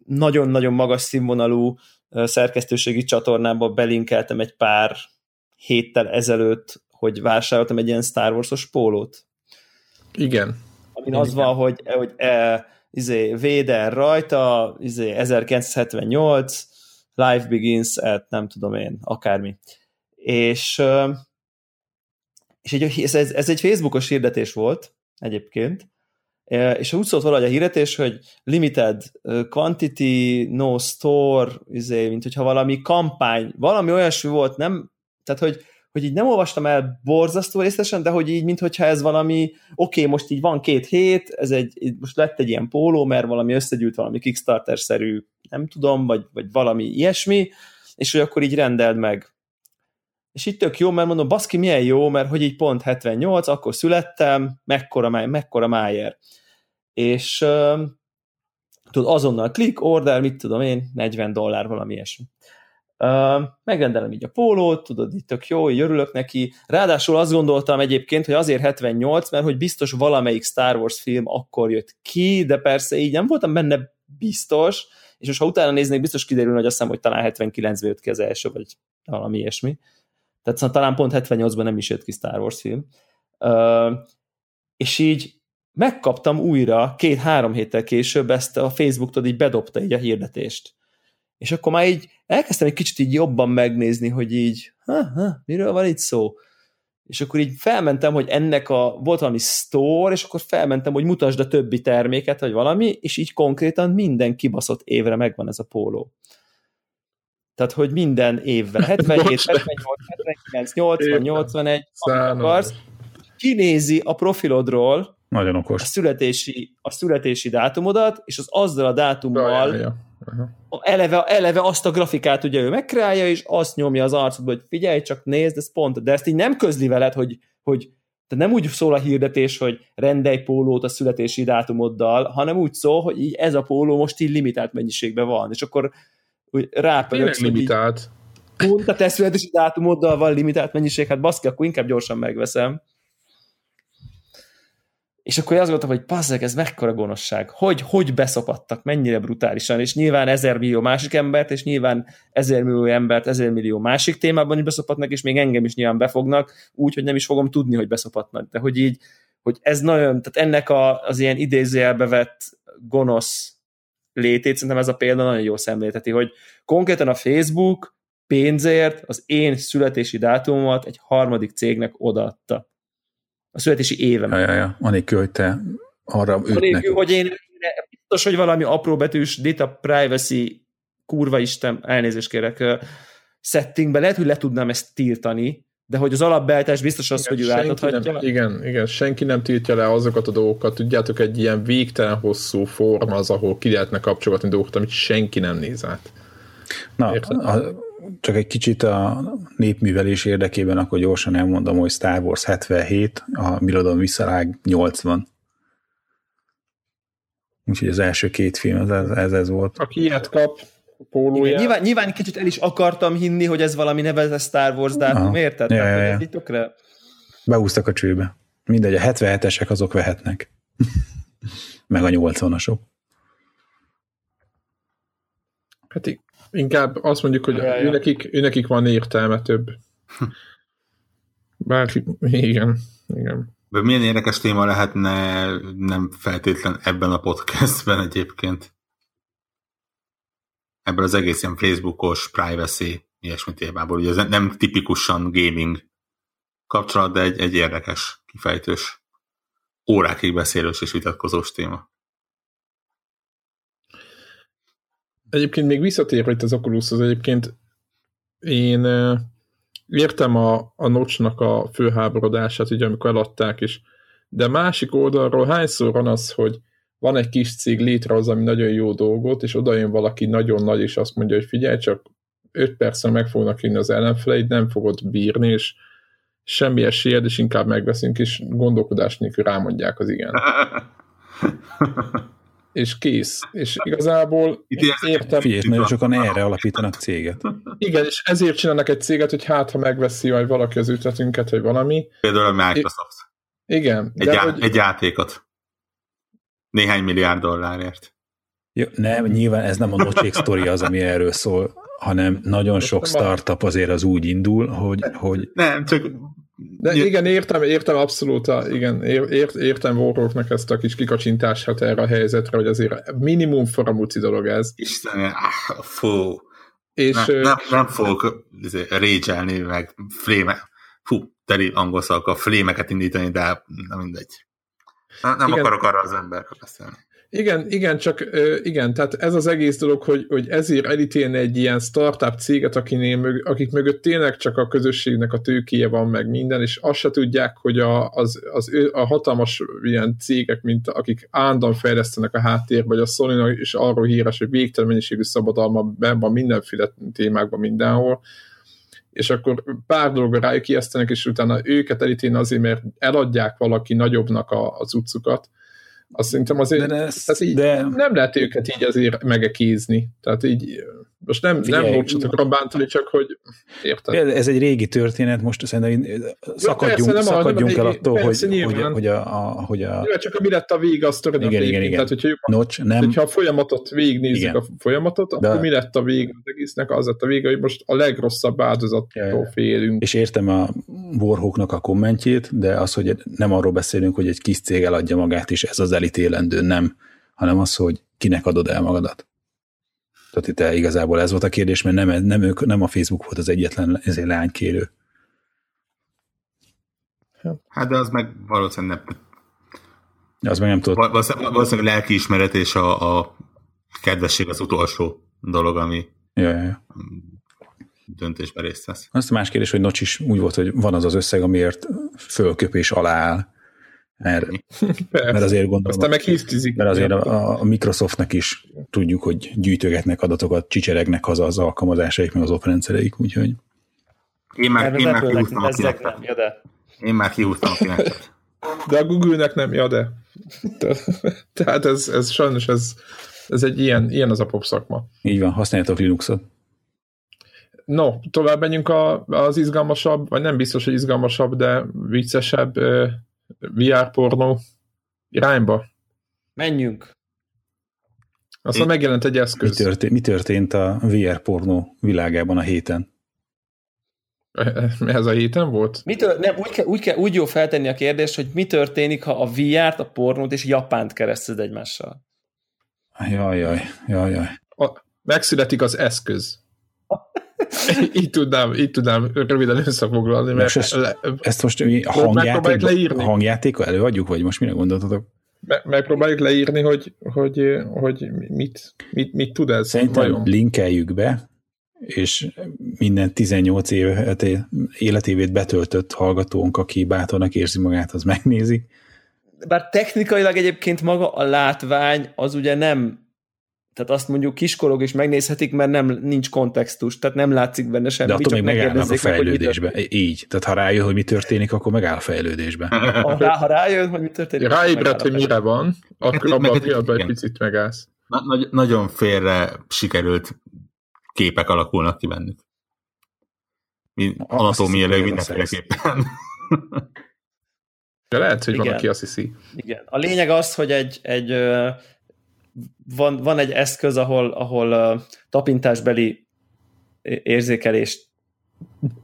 nagyon-nagyon magas színvonalú szerkesztőségi csatornába belinkeltem egy pár héttel ezelőtt, hogy vásároltam egy ilyen Star Wars-os pólót. Igen. Amin az van, hogy, hogy e, izé, Vader rajta, izé, 1978, Life Begins at nem tudom én, akármi. És, és egy, ez, ez, egy Facebookos hirdetés volt egyébként, E, és úgy szólt valahogy a hirdetés, hogy limited quantity, no store, izé, mint hogyha valami kampány, valami olyasmi volt, nem, tehát hogy, hogy így nem olvastam el borzasztó részletesen, de hogy így, mintha ez valami, oké, okay, most így van két hét, ez egy, most lett egy ilyen póló, mert valami összegyűlt valami Kickstarter-szerű, nem tudom, vagy, vagy valami ilyesmi, és hogy akkor így rendeld meg. És így tök jó, mert mondom, baszki, milyen jó, mert hogy így pont 78, akkor születtem, mekkora, mekkora májer. És tudod, azonnal klik, order, mit tudom én, 40 dollár, valami ilyesmi. Uh, megrendelem így a pólót, tudod, itt tök jó, így örülök neki. Ráadásul azt gondoltam egyébként, hogy azért 78, mert hogy biztos valamelyik Star Wars film akkor jött ki, de persze így nem voltam benne biztos, és most ha utána néznék, biztos kiderül, hogy azt hiszem, hogy talán 79-ben jött ki az első, vagy valami ilyesmi. Tehát szóval talán pont 78-ban nem is jött ki Star Wars film. És így megkaptam újra két-három héttel később ezt a Facebook-tól így bedobta így a hirdetést. És akkor már így elkezdtem egy kicsit így jobban megnézni, hogy így, ha, ha, miről van itt szó? És akkor így felmentem, hogy ennek a, volt valami store, és akkor felmentem, hogy mutasd a többi terméket, vagy valami, és így konkrétan minden kibaszott évre megvan ez a póló. Tehát, hogy minden évvel, 77, 78, 79, 80, 81, akarsz, kinézi a profilodról Nagyon okos. a születési, a születési dátumodat, és az azzal a dátummal Ja, Aha. eleve, eleve azt a grafikát ugye ő megkreálja, és azt nyomja az arcodba, hogy figyelj, csak nézd, ez pont, de ezt így nem közli veled, hogy, hogy de nem úgy szól a hirdetés, hogy rendelj pólót a születési dátumoddal, hanem úgy szól, hogy így ez a póló most így limitált mennyiségben van, és akkor úgy rápöröksz, hogy így limitált. pont a te születési dátumoddal van limitált mennyiség, hát baszki, akkor inkább gyorsan megveszem. És akkor azt gondoltam, hogy passzeg, ez mekkora gonoszság. Hogy, hogy beszopattak, mennyire brutálisan, és nyilván ezer millió másik embert, és nyilván ezer millió embert, ezer millió másik témában is beszopatnak, és még engem is nyilván befognak, úgy, hogy nem is fogom tudni, hogy beszopatnak. De hogy így, hogy ez nagyon, tehát ennek a, az ilyen idézőjelbe vett gonosz létét, szerintem ez a példa nagyon jó szemlélteti, hogy konkrétan a Facebook pénzért az én születési dátumomat egy harmadik cégnek odaadta. A születési évem. Ja, ja, ja. Anélkül, hogy te arra ütnek. Anélkül, hogy én biztos, hogy valami apróbetűs data privacy kurva isten, elnézést kérek, settingbe lehet, hogy le tudnám ezt tiltani, de hogy az alapbeállítás biztos az, hogy ő átadhatja. nem, igen, igen, senki nem tiltja le azokat a dolgokat. Tudjátok, egy ilyen végtelen hosszú forma az, ahol ki lehetne kapcsolgatni dolgokat, amit senki nem néz át. Na, Érted? a, csak egy kicsit a népművelés érdekében, akkor gyorsan elmondom, hogy Star Wars 77, a Birodalom visszalág 80. Úgyhogy az első két film, ez, ez, ez, volt. Aki ilyet kap, pólóját, nyilván, nyilván kicsit el is akartam hinni, hogy ez valami nevezett Star Wars dátum, érted? Ja, ja, ja. tökre- Beúztak a csőbe. Mindegy, a 77-esek azok vehetnek. Meg a 80-asok. hát inkább azt mondjuk, hogy Ja, ja. nekik, nekik van értelme több. Bár igen, igen. De milyen érdekes téma lehetne nem feltétlen ebben a podcastben egyébként. Ebből az egész ilyen Facebookos privacy ilyesmi témából. Ugye ez nem tipikusan gaming kapcsolat, de egy, egy érdekes, kifejtős, órákig beszélős és vitatkozós téma. Egyébként még visszatérve itt az Oculushoz, egyébként én értem a, a nocsnak a főháborodását, ugye amikor eladták is, de másik oldalról hányszor van az, hogy van egy kis cég létrehoz, ami nagyon jó dolgot, és oda jön valaki nagyon nagy, és azt mondja, hogy figyelj, csak 5 percen meg fognak inni az ellenfeleid, nem fogod bírni, és semmi esélyed, és inkább megveszünk, és gondolkodás nélkül rámondják az igen. És kész. És igazából értem, Figyelj, nagyon sokan erre alapítanak céget. igen, és ezért csinálnak egy céget, hogy hát, ha megveszi vagy valaki az ütletünket, vagy valami. Például a Microsoft. Igen, Egy, de já- hogy, egy játékot. Néhány milliárd dollárért. Jó, nem, nyilván ez nem a nocsék sztori az, ami erről szól, hanem nagyon sok startup azért az úgy indul, hogy, hogy Nem, csak de igen, értem, értem abszolút, a, igen, ér, ért, értem Warhawknak ezt a kis kikacsintását erre a helyzetre, hogy azért minimum faramúci dolog ez. Istenem, ah, fú. És Nem, ö, nem, nem fogok izé, rage meg fléme, fú, teli angol szavakkal, flémeket indítani, de nem mindegy. Nem, nem Igen. akarok arra az emberről beszélni. Igen, igen, csak igen, tehát ez az egész dolog, hogy, hogy ezért elítélni egy ilyen startup céget, akinél akik mögött tényleg csak a közösségnek a tőkéje van meg minden, és azt se tudják, hogy a, az, az, a hatalmas ilyen cégek, mint akik állandóan fejlesztenek a háttérbe, vagy a sony is arról híres, hogy végtelen mennyiségű szabadalma van mindenféle témákban mindenhol, és akkor pár dologra rájuk ijesztenek, és utána őket elítélni azért, mert eladják valaki nagyobbnak a, az utcukat, Azt szerintem azért De, ez, ez így, de nem lehet őket így azért megekízni. Tehát így most nem, Figyelj, nem akarom bántani, csak hogy érted. ez egy régi történet, most szerintem szakadjunk, persze, nem a- szakadjunk a el attól, hogy, persze, hogy, nyilván. hogy, a, a, hogy a Jó, csak mi lett a vége, azt tudod, Igen, igen, igen. Tehát, hogyha, Notch nem, hogyha a folyamatot végignézzük Igen. a folyamatot, akkor De- mi lett a vége az egésznek? Az lett a vége, hogy most a legrosszabb áldozattól Ja, ja. félünk. és értem a Warhawknak a kommentjét, de az, hogy nem arról beszélünk, hogy egy kis cég eladja magát, és ez az elítélendő, nem, hanem az, hogy kinek adod el magadat. Tehát itt igazából ez volt a kérdés, mert nem, nem, ők, nem a Facebook volt az egyetlen ezért leánykérő. Hát de az meg valószínűleg nem, Az meg nem tudott. val- valószínűleg valószínűleg lelkiismeret és a, a kedvesség az utolsó dolog, ami Ja, ja, ja. döntésben részt vesz. Azt a más kérdés, hogy Notch is úgy volt, hogy van az az összeg, amiért fölköpés alá áll. Mert, mert azért gondolom, Aztán meg hisztizik. mert azért a, a Microsoftnak is tudjuk, hogy gyűjtögetnek adatokat, csicseregnek haza az alkalmazásaik, meg az oprendszereik, úgyhogy Én már, én már kihúztam a nem, ja, de. Én már kihúztam a. De a Google-nek nem, ja, de. Te- Tehát ez, ez sajnos ez, ez egy ilyen, ilyen az a pop szakma. így van, használjátok Linuxot. No, tovább menjünk a, az izgalmasabb, vagy nem biztos, hogy izgalmasabb, de viccesebb uh, VR pornó irányba. Menjünk. Aztán Én- megjelent egy Mi eszköz. történt, mi történt a VR pornó világában a héten? Ez a héten volt? Mi tör, nem, úgy, kell, úgy, kell, úgy jó feltenni a kérdést, hogy mi történik, ha a VR-t, a pornót és Japánt kereszted egymással. Jaj, jaj, jaj, jaj. A, megszületik az eszköz. Így, tudnám, így tudnám röviden összefoglalni, mert Most ezt- le, Ezt most hangjáték, leírni. a hangjátékkal előadjuk, vagy most mire gondoltatok? me, megpróbáljuk leírni, hogy, hogy, hogy mit, mit, mit tud ez. Szerintem vajon? linkeljük be, és minden 18 évet, életévét betöltött hallgatónk, aki bátornak érzi magát, az megnézi. Bár technikailag egyébként maga a látvány az ugye nem tehát azt mondjuk kiskorok is megnézhetik, mert nem nincs kontextus, tehát nem látszik benne semmi. De attól még megállnak a megkérdezzék meg, fejlődésbe. Így. Tehát ha rájön, hogy mi történik, akkor megáll a fejlődésbe. Ha, rá, ha rájön, hogy mi történik, a hogy mire van, akkor abban a pillanatban egy picit megállsz. Na, nagy, nagyon félre sikerült képek alakulnak ki bennük. Anatómiailag mindenféleképpen. De lehet, hogy van, Igen. aki azt hiszi. Igen. A lényeg az, hogy egy, egy van, van egy eszköz, ahol, ahol tapintásbeli érzékelést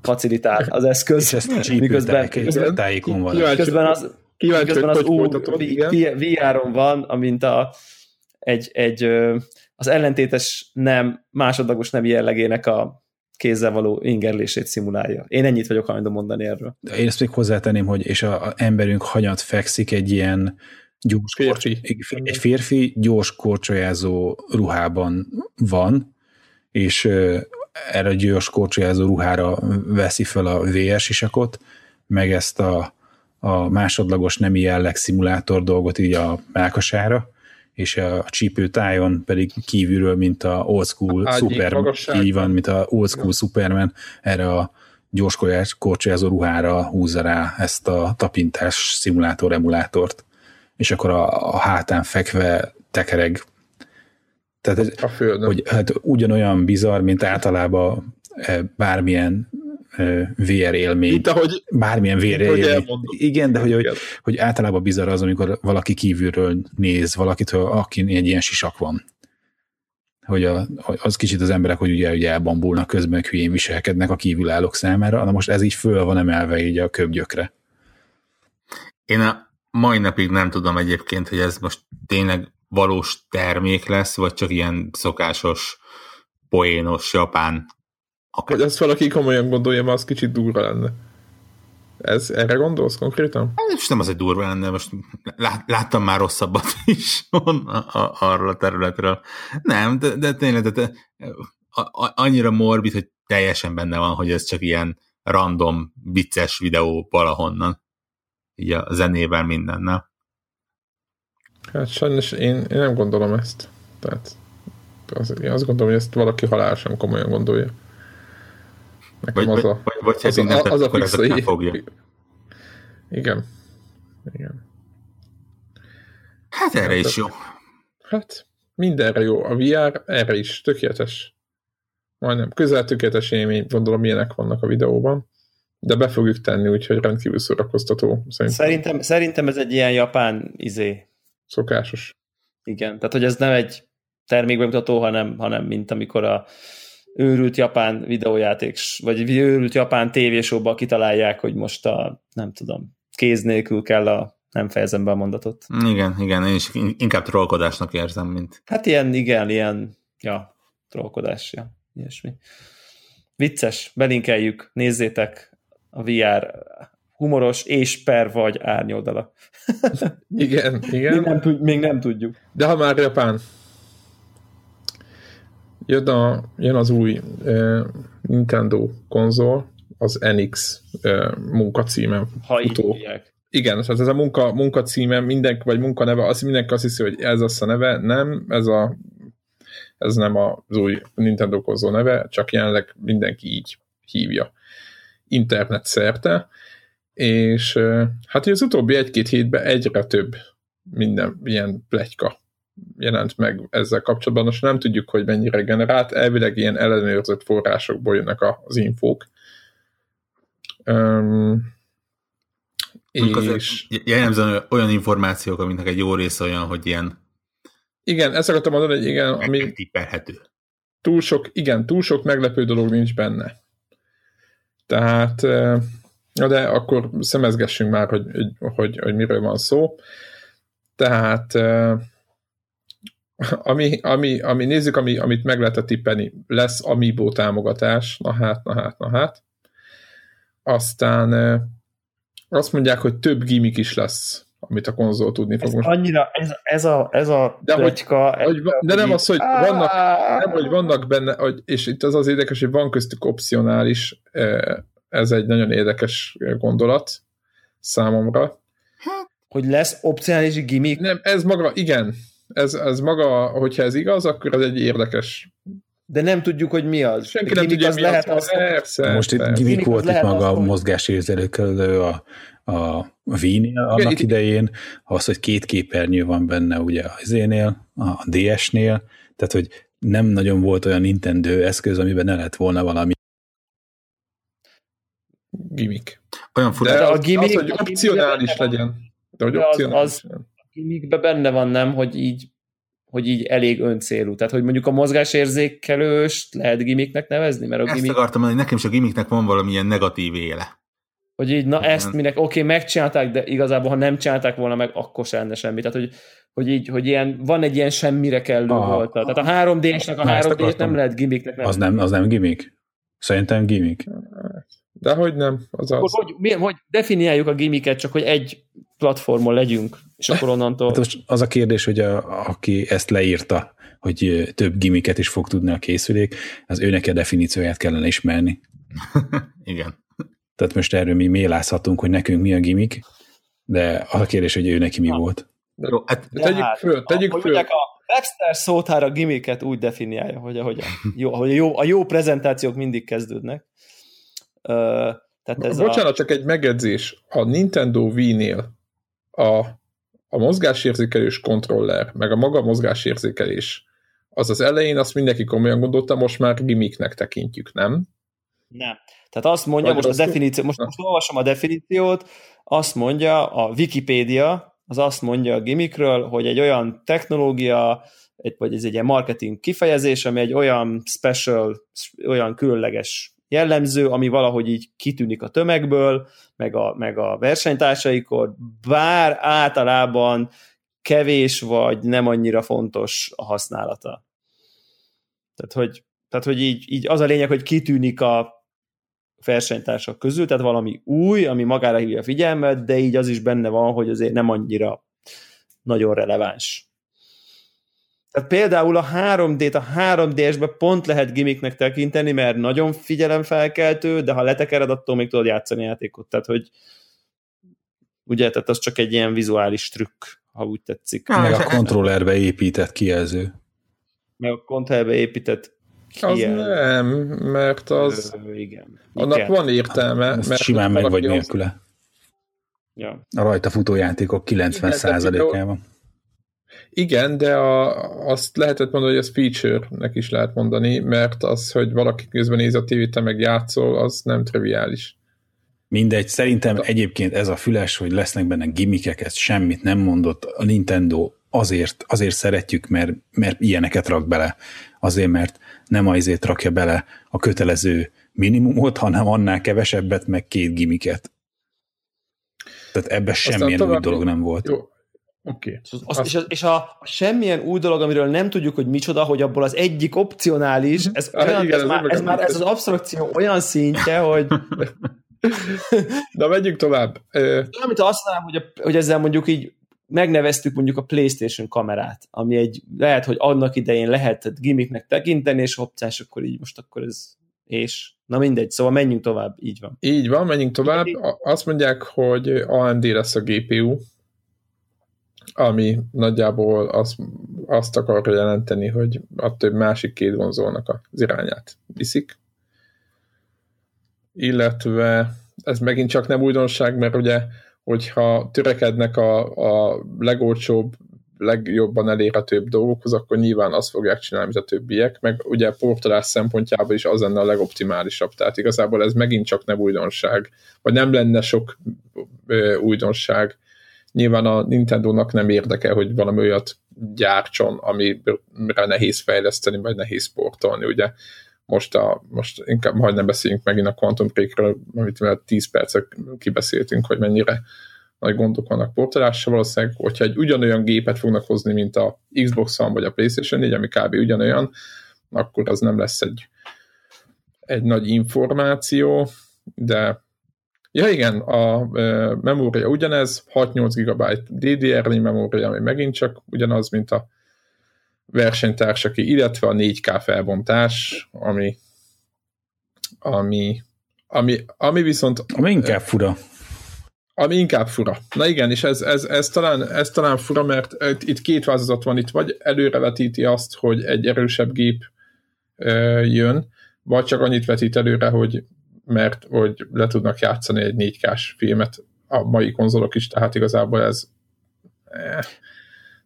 facilitál az És eszköz. ezt csípő Miközben- tájék- tájékon van. Kíváncsi- Közben az, Kíváncsi, közben az igen. VR-on van, amint a, egy, egy, az ellentétes nem, másodlagos nem jellegének a kézzel való ingerlését szimulálja. Én ennyit vagyok hajlandó mondani erről. De Én ezt még hozzátenném, hogy és a, a emberünk hanyat fekszik egy ilyen gyors Férfi. korcs- egy férfi gyors korcsolyázó ruhában van, és erre a gyors korcsolyázó ruhára veszi fel a VR sisakot, meg ezt a, a másodlagos nemi jelleg szimulátor dolgot így a melkasára, és a csípőtájon pedig kívülről, mint a old school Superman, így van, mint a old school Superman, erre a gyors korcsolyázó ruhára húzza rá ezt a tapintás szimulátor emulátort, és akkor a, a hátán fekve tekereg. Tehát ez, A földön. hogy hát ugyanolyan bizarr, mint általában eh, bármilyen eh, VR élmény. Mint ahogy Bármilyen VR élmény. Igen, de hogy, hogy, hogy általában bizarr az, amikor valaki kívülről néz valakit, aki egy ilyen sisak van. Hogy a, az kicsit az emberek, hogy ugye, ugye elbambulnak közben, meg hülyén viselkednek a kívülállók számára, na most ez így föl van emelve így a köbgyökre. Én a mai napig nem tudom egyébként, hogy ez most tényleg valós termék lesz, vagy csak ilyen szokásos, poénos, japán hogy ezt valaki komolyan gondolja, mert az kicsit durva lenne. Ez, erre gondolsz konkrétan? És nem az egy durva lenne, most lát, láttam már rosszabbat is on, a, a, arról a területről. Nem, de, de tényleg de, de, a, a, annyira morbid, hogy teljesen benne van, hogy ez csak ilyen random, vicces videó valahonnan. Így a zenével mindennel. Hát sajnos én, én nem gondolom ezt. Tehát az, én azt gondolom, hogy ezt valaki halál sem komolyan gondolja. Nekem Vagy, az vagy, a... vagy, vagy ha az nem tetszik, az a akkor fix, ezek nem fogja. Igen. Igen. Hát erre is jó. Hát mindenre jó. A VR erre is tökéletes. Majdnem közel tökéletes élmény, gondolom ilyenek vannak a videóban. De be fogjuk tenni, úgyhogy rendkívül szórakoztató. Szerintem, Szerintem, szerintem ez egy ilyen japán izé. szokásos. Igen, tehát hogy ez nem egy termékbemutató, hanem, hanem mint amikor a őrült japán videójáték, vagy őrült japán tévésóba kitalálják, hogy most a, nem tudom, kéz nélkül kell a, nem fejezem be a mondatot. Igen, igen, én is inkább trollkodásnak érzem, mint... Hát ilyen, igen, ilyen, ja, trollkodás, ja, ilyesmi. Vicces, belinkeljük, nézzétek a VR humoros és per vagy árnyoldala. Igen, még, igen. nem, tud- még nem tudjuk. De ha már Japán, jön, a, jön az új uh, Nintendo konzol, az NX uh, munkacímen Ha így futó. hívják. Igen, tehát ez a munka, munkacíme, mindenki, vagy munkaneve, azt mindenki azt hiszi, hogy ez az a neve, nem, ez a ez nem az új Nintendo konzol neve, csak jelenleg mindenki így hívja internet szerte, és hát az utóbbi egy-két hétben egyre több minden ilyen pletyka jelent meg ezzel kapcsolatban, most nem tudjuk, hogy mennyire generált, elvileg ilyen ellenőrzött forrásokból jönnek az infók. Um, és jellemzően olyan információk, aminek egy jó része olyan, hogy ilyen igen, ezt akartam mondani, hogy igen, ami tippelhető. túl sok, igen, túl sok meglepő dolog nincs benne. Tehát, eh, de akkor szemezgessünk már, hogy, hogy, hogy, hogy miről van szó. Tehát, eh, ami, ami, ami nézzük, ami, amit meg lehet tippelni, lesz Amiibo támogatás, na hát, na hát, na hát. Aztán azt mondják, hogy több gimmick is lesz, amit a konzol tudni fog Ez most. annyira, ez, ez a, ez a De hogy- pletyka, ez Hogy, de nem az, hogy vannak, nem, hogy vannak benne, hogy, és itt az az érdekes, hogy van köztük opcionális, ez egy nagyon érdekes gondolat számomra. hogy lesz opcionális gimmick, Nem, ez maga, igen, ez, ez maga, hogyha ez igaz, akkor ez egy érdekes. De nem tudjuk, hogy mi az. Senki A nem tudja, az mi lehet az. az, Persze, Most itt az volt itt maga az, a mozgásérzékelő a, a Wii-nél annak itt- idején, az, hogy két képernyő van benne ugye a Z-nél, a DS-nél, tehát hogy nem nagyon volt olyan Nintendo eszköz, amiben ne lett volna valami. gimmick. Olyan fura, De a az, gimmick- az, hogy a opcionális legyen. De hogy De az- opcionális az- legyen. gimmickben benne van, nem, hogy így hogy így elég öncélú. Tehát, hogy mondjuk a mozgásérzékelőst lehet gimmicknek nevezni, mert a ezt gimmick, akartam mondani, nekem is a gimmicknek van valamilyen negatív éle. hogy így, na Igen. ezt minek, oké, okay, megcsinálták, de igazából, ha nem csinálták volna meg, akkor sem lenne semmi. Tehát, hogy, hogy így, hogy ilyen, van egy ilyen semmire kellő Aha. volt. Tehát a 3D-snek a Na, ezt 3D-t akartam. nem lehet gimmicknek Az nem, az nem gimmick? Szerintem gimmick. De hogy nem, az az. hogy, mi, hogy definiáljuk a gimmicket, csak hogy egy platformon legyünk, és akkor onnantól... Hát most az a kérdés, hogy a, aki ezt leírta, hogy ö, több gimmicket is fog tudni a készülék, az őnek a definícióját kellene ismerni. Igen. Tehát most erről mi mélázhatunk, hogy nekünk mi a gimmick, de az a kérdés, hogy ő neki mi Na. volt. Jó, hát De tegyük hát, föl, tegyük hogy föl. a Webster szótár a gimmicket úgy definiálja, hogy, hogy, a, jó, hogy a, jó, a jó prezentációk mindig kezdődnek. Uh, tehát ez Bocsánat, a, csak egy megjegyzés. A Nintendo Wii-nél a, a mozgásérzékelős kontroller, meg a maga mozgásérzékelés, az az elején azt mindenki komolyan gondolta, most már gimmicknek tekintjük, nem? nem. Tehát azt mondja, Vagy most a rosszul? definíció, most, most olvasom a definíciót, azt mondja a Wikipédia, az azt mondja a gimmickről, hogy egy olyan technológia, egy, vagy ez egy ilyen marketing kifejezés, ami egy olyan special, olyan különleges jellemző, ami valahogy így kitűnik a tömegből, meg a, meg a versenytársaikor, bár általában kevés vagy nem annyira fontos a használata. Tehát, hogy, tehát, hogy így, így az a lényeg, hogy kitűnik a versenytársak közül, tehát valami új, ami magára hívja a figyelmet, de így az is benne van, hogy azért nem annyira nagyon releváns. Tehát például a 3D-t a 3DS-be pont lehet gimmicknek tekinteni, mert nagyon figyelemfelkeltő, de ha letekered, attól még tudod játszani a játékot. Tehát, hogy ugye, tehát az csak egy ilyen vizuális trükk, ha úgy tetszik. Meg a kontrollerbe épített kijelző. Meg a kontelbe épített Az ilyen- nem, mert az, Ö, igen. annak Igen. van értelme. Ezt mert simán meg vagy az- nélküle. Ja. A rajta futó játékok 90%-ában. Igen, de a, azt lehetett mondani, hogy ez feature-nek is lehet mondani, mert az, hogy valaki közben néz a tévét, te meg játszol, az nem triviális. Mindegy, szerintem egyébként ez a füles, hogy lesznek benne gimikek, ez semmit nem mondott. A Nintendo azért, azért szeretjük, mert, mert ilyeneket rak bele. Azért, mert nem azért rakja bele a kötelező minimumot, hanem annál kevesebbet, meg két gimiket. Tehát ebben semmilyen új dolog nem volt. Jó, Oké. Okay. És, az, és, az, és a, a semmilyen új dolog, amiről nem tudjuk, hogy micsoda, hogy abból az egyik opcionális, mhm. ez, olyan, igen, ez, ez, már, ez, már, ez az absztrakció olyan szintje, hogy... Na, megyünk tovább. Amit azt mondanám, hogy, a, hogy ezzel mondjuk így megneveztük mondjuk a PlayStation kamerát, ami egy, lehet, hogy annak idején lehetett gimmicknek tekinteni, és opciás, akkor így most akkor ez, és na mindegy, szóval menjünk tovább, így van. Így van, menjünk tovább. Azt mondják, hogy AMD lesz a GPU, ami nagyjából azt, azt akarja jelenteni, hogy a több másik két vonzónak az irányát viszik. Illetve ez megint csak nem újdonság, mert ugye, hogyha törekednek a, a legolcsóbb, legjobban elérhetőbb dolgokhoz, akkor nyilván azt fogják csinálni, mint a többiek, meg ugye portolás szempontjából is az lenne a legoptimálisabb. Tehát igazából ez megint csak nem újdonság, vagy nem lenne sok ö, újdonság Nyilván a Nintendo-nak nem érdekel, hogy valami olyat gyártson, amire nehéz fejleszteni, vagy nehéz sportolni, ugye most, a, most inkább majd nem beszéljünk megint a Quantum Break-ről, amit már 10 percet kibeszéltünk, hogy mennyire nagy gondok vannak portolással valószínűleg, hogyha egy ugyanolyan gépet fognak hozni, mint a Xbox One vagy a PlayStation 4, ami kb. ugyanolyan, akkor az nem lesz egy, egy nagy információ, de Ja igen, a e, memória ugyanez, 6-8 GB DDR-nyi memória, ami megint csak ugyanaz, mint a versenytársaki, illetve a 4K felbontás, ami ami, ami, ami viszont... Ami inkább fura. Ami inkább fura. Na igen, és ez, ez, ez, talán, ez talán fura, mert itt két változat van, itt vagy előrevetíti azt, hogy egy erősebb gép jön, vagy csak annyit vetít előre, hogy mert hogy le tudnak játszani egy 4K-s filmet a mai konzolok is, tehát igazából ez eh,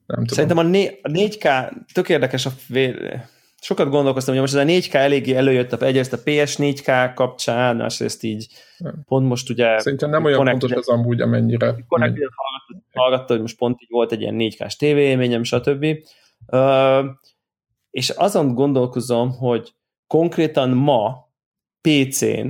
nem tudom. Szerintem a, né- a 4K tök érdekes a fél... sokat gondolkoztam, hogy most ez a 4K eléggé előjött a, egyrészt a PS 4K kapcsán, másrészt így nem. pont most ugye... Szerintem nem olyan fontos az amúgy, amennyire... Connected hallgatta, hallgatta, hogy most pont így volt egy ilyen 4K-s TV élményem, stb. Uh, és azon gondolkozom, hogy konkrétan ma PC-n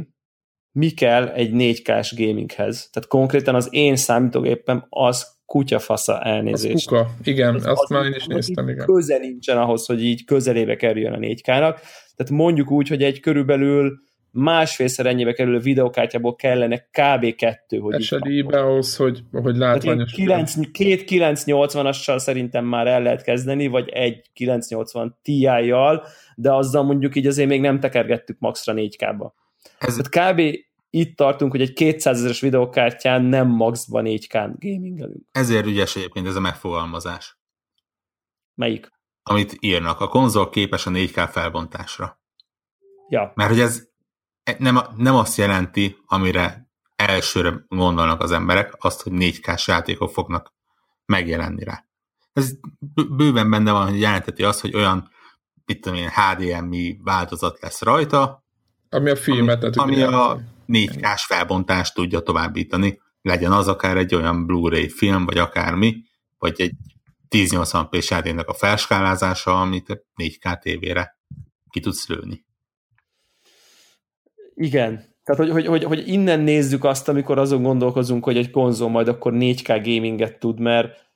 mi kell egy 4K-s gaminghez. Tehát konkrétan az én számítógépem az kutyafasza elnézést. Az kuka, igen, az, azt az már én is néztem, igen. Köze nincsen ahhoz, hogy így közelébe kerüljön a 4K-nak. Tehát mondjuk úgy, hogy egy körülbelül másfélszer ennyibe kerülő videokártyából kellene kb. kettő, hogy Esedébe ahhoz, hogy, hogy látványos. Tehát két 980-assal szerintem már el lehet kezdeni, vagy egy 980 Ti-jal, de azzal mondjuk így azért még nem tekergettük maxra 4K-ba. Ez... Tehát kb. itt tartunk, hogy egy 200 ezeres videokártyán nem maxban 4K gamingelünk. Ezért ügyes egyébként ez a megfogalmazás. Melyik? Amit írnak. A konzol képes a 4K felbontásra. Ja. Mert hogy ez nem, nem azt jelenti, amire elsőre gondolnak az emberek, azt, hogy 4K-s játékok fognak megjelenni rá. Ez bőven benne van, hogy jelenteti azt, hogy olyan, mit tudom én, HDMI változat lesz rajta, ami a filmet ami, ami a 4K-s felbontást tudja továbbítani. Legyen az akár egy olyan Blu-ray film, vagy akármi, vagy egy 1080p játéknak a felskálázása, amit 4K tévére ki tudsz lőni. Igen. Tehát, hogy, hogy, hogy, hogy innen nézzük azt, amikor azon gondolkozunk, hogy egy konzol majd akkor 4K gaminget tud, mert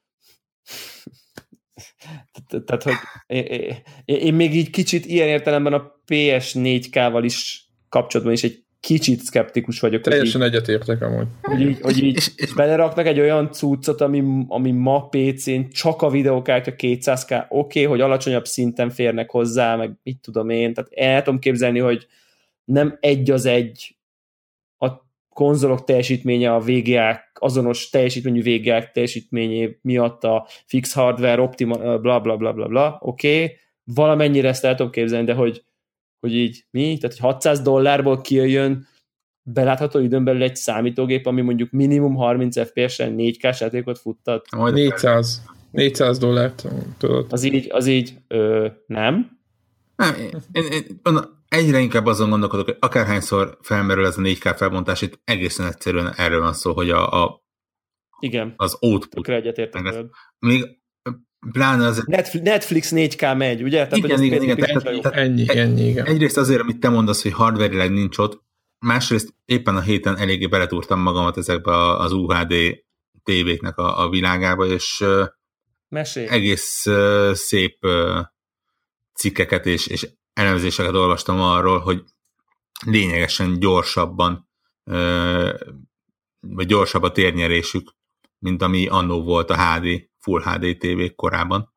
tehát, hogy én, én még így kicsit ilyen értelemben a PS4K-val is kapcsolatban is egy kicsit szkeptikus vagyok. Teljesen hogy így, egyetértek amúgy. Hogy így, hogy így beleraknak egy olyan cuccot, ami, ami ma PC-n csak a videókártya 200k, oké, okay, hogy alacsonyabb szinten férnek hozzá, meg mit tudom én, tehát el tudom képzelni, hogy nem egy az egy a konzolok teljesítménye a VGA, azonos teljesítményű VGA teljesítményé miatt a fix hardware, optima, bla bla bla bla bla, oké, okay. valamennyire ezt el tudom képzelni, de hogy hogy így mi, tehát hogy 600 dollárból kijöjjön belátható időn belül egy számítógép, ami mondjuk minimum 30 FPS-en 4K játékot futtat. Majd 400. 400 dollárt, tudod. Az így, az így ö, nem. Nem, én, én, én, egyre inkább azon gondolkodok, hogy akárhányszor felmerül ez a 4K felbontás, itt egészen egyszerűen erről van szó, hogy a, a Igen, az output. tökre egyetértek. Még pláne az Netflix, Netflix 4K megy, ugye? Tehát, Igen, igen, igen, picit tehát- tehát- Ennyi, Egy- ennyi, igen. egyrészt azért, amit te mondasz, hogy hardverileg nincs ott, másrészt éppen a héten eléggé beletúrtam magamat ezekbe az UHD tévéknek a, a világába, és Mesélj. egész szép cikkeket és, és elemzéseket olvastam arról, hogy lényegesen gyorsabban, vagy gyorsabb a térnyerésük, mint ami annó volt a HD, Full HD tévék korában.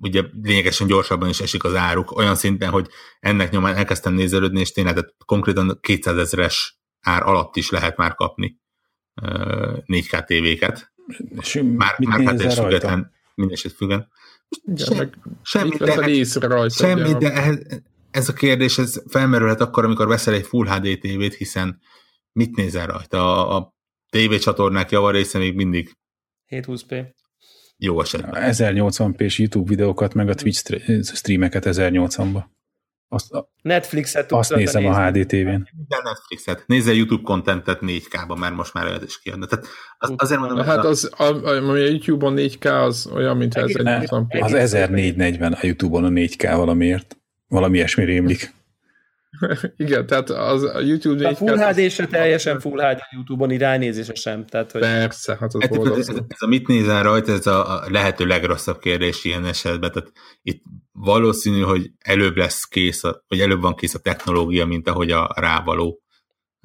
Ugye lényegesen gyorsabban is esik az áruk, olyan szinten, hogy ennek nyomán elkezdtem nézelődni, és tényleg tehát konkrétan 200 ezeres ár alatt is lehet már kapni ö, 4K tévéket. És Már, már hát független, mindeset függen. Semmi, de, rajta? semmi de ez, ez a kérdés ez felmerülhet akkor, amikor veszel egy Full HD tévét, hiszen mit nézel rajta? A, a tévécsatornák javarésze még mindig 720p. jó esetben. 1080p-s YouTube videókat, meg a Twitch stre- streameket 1080-ba. Azt, Netflixet azt nézem a nézni. HD tévén. Minden Netflixet. Nézzel YouTube contentet 4K-ban, mert most már olyan is kijön. Tehát az, azért mondom, Hát az, a, a, ami a YouTube-on 4K, az olyan, mint ez egy Egész- 80p. Az 1440 a YouTube-on a 4K valamiért. Valami ilyesmi rémlik. Igen, tehát az a YouTube A 4K... Full HD se teljesen Full HD YouTube-on, így ránézése sem. Tehát, hogy Persze, hát az ez, ez, borzasztó. ez, ez a mit nézel rajta, ez a, a lehető legrosszabb kérdés ilyen esetben. Tehát itt valószínű, hogy előbb lesz kész, a, vagy előbb van kész a technológia, mint ahogy a rávaló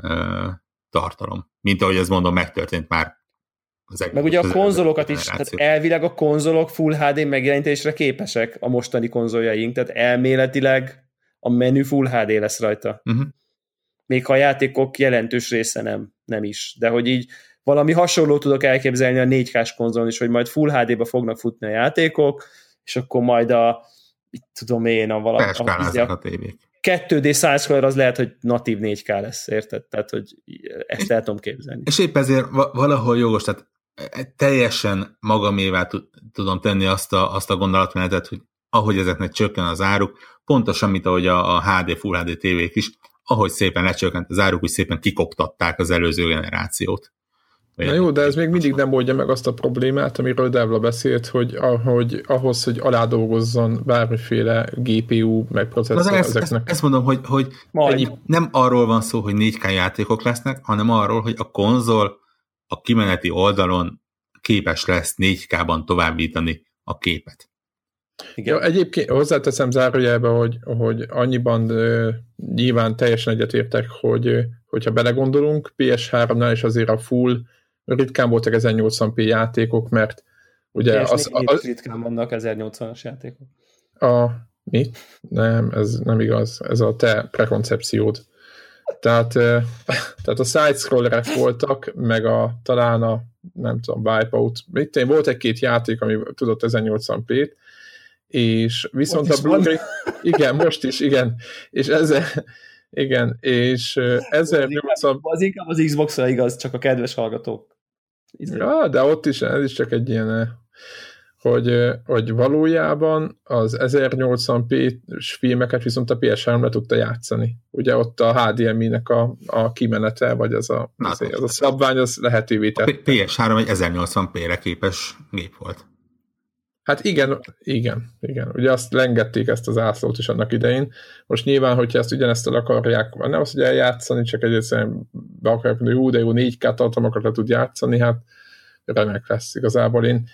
ö, tartalom. Mint ahogy ez mondom, megtörtént már. Az egész- meg ugye a konzolokat is, tehát elvileg a konzolok Full HD megjelenítésre képesek a mostani konzoljaink, tehát elméletileg a menü Full HD lesz rajta. Uh-huh. Még ha a játékok jelentős része nem, nem is. De hogy így valami hasonló tudok elképzelni a 4K-s konzolon is, hogy majd Full HD-ba fognak futni a játékok, és akkor majd a mit tudom én, a valami, a, a a tévék. 2D science az lehet, hogy natív 4K lesz, érted? Tehát, hogy ezt el tudom képzelni. És épp ezért va- valahol jogos, tehát e- teljesen magamévá tud- tudom tenni azt a, azt a gondolatmenetet, hogy ahogy ezeknek csökken az áruk, pontosan, mint ahogy a, a HD, Full HD tévék is, ahogy szépen lecsökkent az áruk, úgy szépen kikoptatták az előző generációt. Na jó, de ez még mindig nem oldja meg azt a problémát, amiről Devla beszélt, hogy ahogy, ahhoz, hogy aládolgozzon bármiféle GPU, meg Na, processzor de ezt, ezt, ezeknek. ezt mondom, hogy, hogy ennyi, nem arról van szó, hogy 4K játékok lesznek, hanem arról, hogy a konzol a kimeneti oldalon képes lesz 4K-ban továbbítani a képet. Igen. Ja, egyébként hozzáteszem zárójelbe, hogy, hogy annyiban ö, nyilván teljesen egyetértek, hogy hogyha belegondolunk, PS3-nál is azért a full ritkán voltak 1080p játékok, mert ugye PS4 az, az, az, ritkán vannak 1080-as játékok. a, mi? Nem, ez nem igaz, ez a te prekoncepciód. Tehát, tehát a side-scrollerek voltak, meg a, talán a, nem tudom, Wipeout, én, volt egy-két játék, ami tudott 1080p-t, és viszont a. Blu-ray, igen, most is, igen, és ezzel, igen, és ö, 1080 Az inkább az Xbox-ra igaz, csak a kedves hallgatók. Izé. Ja, de ott is, ez is csak egy ilyen, hogy, hogy valójában az 1080p-s filmeket viszont a PS3 le tudta játszani. Ugye ott a HDMI-nek a, a kimenete, vagy az a, Na, az, az a szabvány, az lehetővé A tett. P- PS3 egy 1080p-re képes gép volt. Hát igen, igen, igen. Ugye azt lengették ezt az ászlót is annak idején. Most nyilván, hogyha ezt ugyanezt el akarják, nem azt, hogy eljátszani, csak egy egyszerűen be akarják mondani, hogy jó, de jó 4K tartalmakat le tud játszani, hát remek lesz igazából. Én,